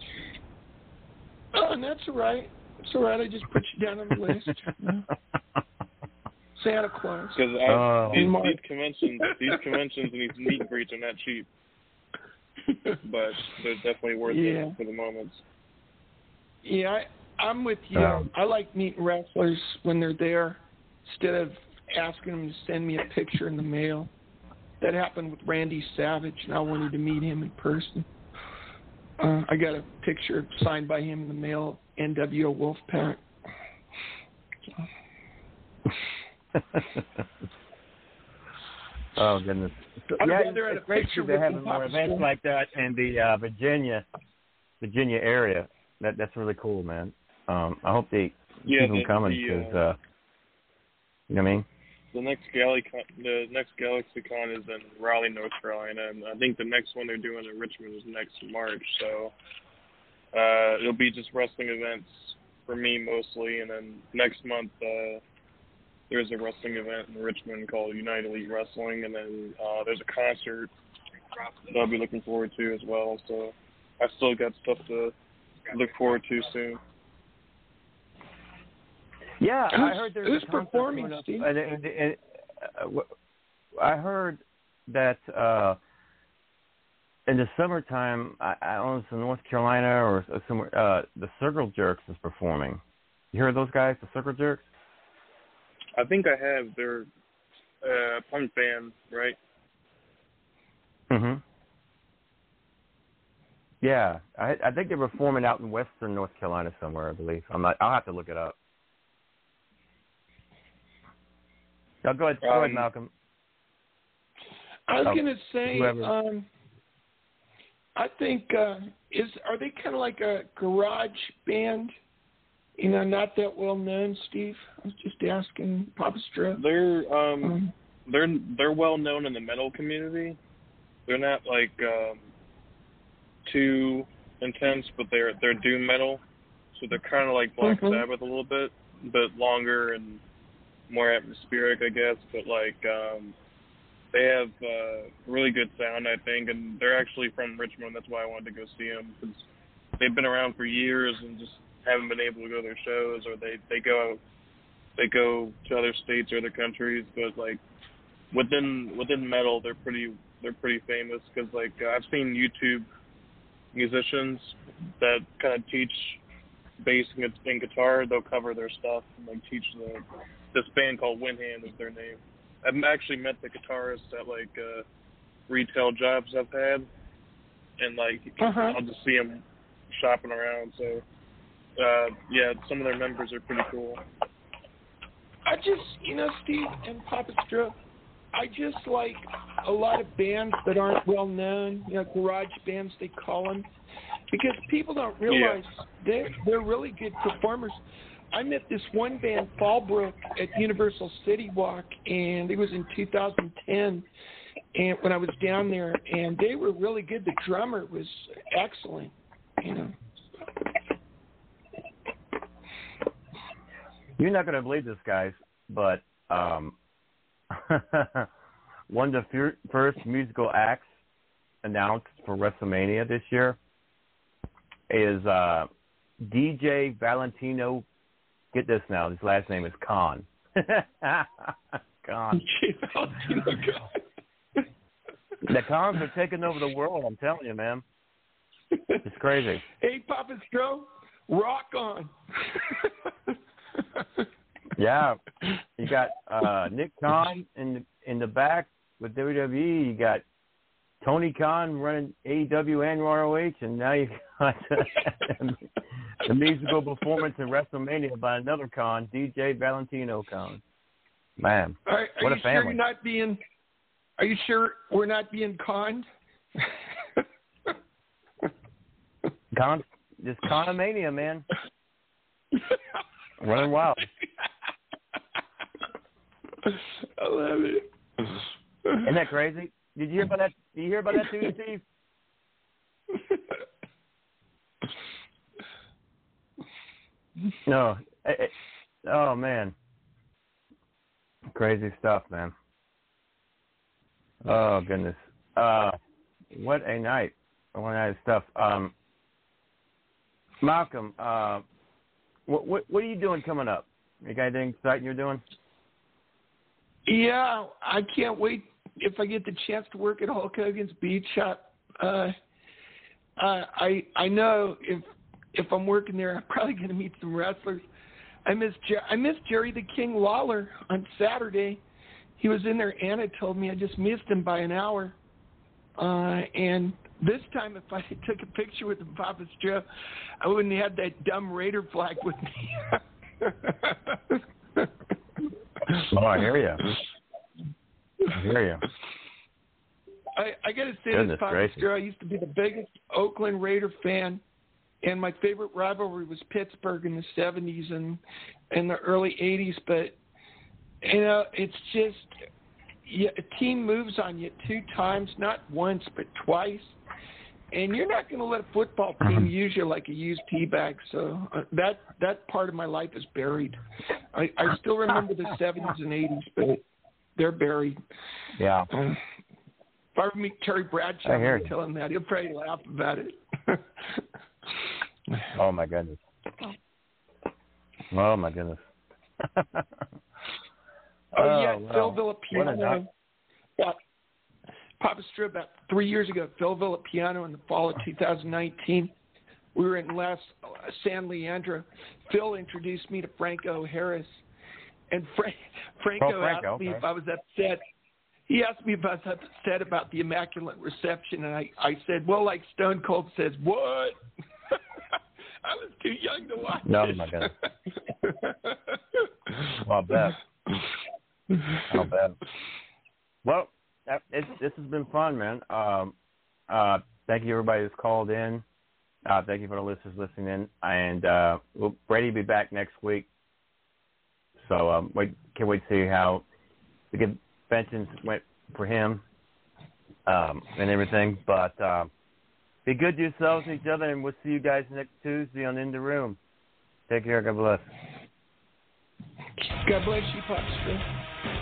Oh, and that's all right. It's all right. I just put you down on the list. Santa Claus. Because Oh. these, these conventions, these conventions and these meet and greets are not cheap, but they're definitely worth Yeah. it for the moments. Yeah, I, I'm with you. Um, I like meeting wrestlers when they're there instead of asking him to send me a picture in the mail. That happened with Randy Savage, and I wanted to meet him in person. Uh, I got a picture signed by him in the mail, NWO Wolfpack. oh goodness. So, I'd yeah, rather it's had a great picture that they're having more events Stro. like that in the uh, Virginia, Virginia area. That that's really cool, man. Um, I hope they Yeah, keep them the- coming the, because, uh, you know what I mean. The next GalaxyCon, the next GalaxyCon is in Raleigh, North Carolina, and I think the next one they're doing in Richmond is next March. So uh, it'll be just wrestling events for me mostly, and then next month uh, there's a wrestling event in Richmond called United Elite Wrestling, and then uh, there's a concert that I'll be looking forward to as well. So I still got stuff to look forward to soon. Yeah, I heard there's who's a performing, coming up, Steve? And, and, and, uh, w- I heard that uh, in the summertime, I, I don't know if it's in North Carolina or somewhere, uh, the Circle Jerks is performing. You heard those guys, the Circle Jerks? I think I have their uh, punk band, right? hmm Yeah, I, I think they're performing out in Western North Carolina somewhere. I believe. I'm not. I'll have to look it up. No, go ahead. Go ahead, Um, Malcolm. I was Oh, gonna say, um, I think uh, is are they kind of like a garage band? You know, not that well known, Steve. I was just asking Papa Stro. They're um they're they're well known in the metal community. They're not like um too intense, but they're they're doom metal. So they're kind of like Black Mhm. Sabbath a little bit, but longer and more atmospheric, I guess. But like um they have uh really good sound, I think, and they're actually from Richmond. That's why I wanted to go see them because they've been around for years and just haven't been able to go to their shows, or they they go they go to other states or other countries, but like within within metal, they're pretty they're pretty famous because like I've seen YouTube musicians that kind of teach bass and guitar. They'll cover their stuff and like teach the this band called Windhand is their name. I've actually met the guitarist at like uh retail jobs I've had, and like Uh-huh. I'll just see them shopping around. So uh yeah, some of their members are pretty cool. I just, you know, Steve and Papa Stro, I just like a lot of bands that aren't well known, you know, garage bands they call them, because people don't realize they're they're really good performers. I met this one band, Fallbrook, at Universal City Walk, and it was in 2010. And when I was down there, and they were really good. The drummer was excellent, you know. You're not going to believe this, guys, but um, one of the fir- first musical acts announced for WrestleMania this year is uh, DJ Valentino. Get this now, his last name is Khan. Khan. The Khans are taking over the world. I'm telling you, man. It's crazy. Hey, Papa Stro, rock on. Yeah, you got uh Nick Khan in the in the back with WWE. You got Tony Khan running AEW and ROH, and now you got the musical performance in WrestleMania by another con, DJ Valentino Khan. Man, Are, are what you a sure family! you're not being? Are you sure we're not being conned? Con, just Conomania, man. Running wild. I love it. Isn't that crazy? Did you hear about that? Did you hear about that too, Steve? No. Eh, eh, Oh man. Crazy stuff, man. Oh goodness. Uh what a night. What a night of stuff. Um Malcolm, uh what what what are you doing coming up? You got anything exciting you're doing? Yeah, I can't wait if I get the chance to work at Hulk Hogan's Beach Shop. Uh, uh, I I know if if I'm working there, I'm probably going to meet some wrestlers. I miss Jer- I miss Jerry the King Lawler on Saturday. He was in there. Anna told me I just missed him by an hour. Uh, and this time, if I took a picture with him, Papa Joe, I wouldn't have had that dumb Raider flag with me. Oh, I hear you. I hear you. I, I got to say Goodness this, Papa. Stro, I used to be the biggest Oakland Raider fan, and my favorite rivalry was Pittsburgh in the '70s and in the early '80s. But you know, it's just yeah, a team moves on you two times, not once but twice, and you're not going to let a football team use you like a used tea bag. So uh, that that part of my life is buried. I, I still remember the 70s and 80s, but they're buried. Yeah. Um, if I meet Terry Bradshaw I hear you. tell him that, he'll probably laugh about it. Oh my goodness. Oh my goodness. Oh, yeah, oh, wow. Phil. Villapiano. Yeah, Papa about three years ago. Phil Villapiano in the fall of 2019. We were in Las uh, San Leandro. Phil introduced me to Franco Harris, and Fra- Franco, Oh, Franco, asked me okay. if I was upset. He asked me if I was upset about the immaculate reception, and I, I said, well, like Stone Cold says, what? I was too young to watch No, it. my goodness. Well, I bet. I'll bet. Well, that, it's, this has been fun, man. Um, uh, thank you, everybody who's called in. Uh, thank you for the listeners listening in. And uh, well, Brady will be back next week. So um, wait, can't wait to see how the conventions went for him um, and everything. But uh, be good to yourselves and each other, and we'll see you guys next Tuesday on In the Room. Take care. God bless. God bless you, Papa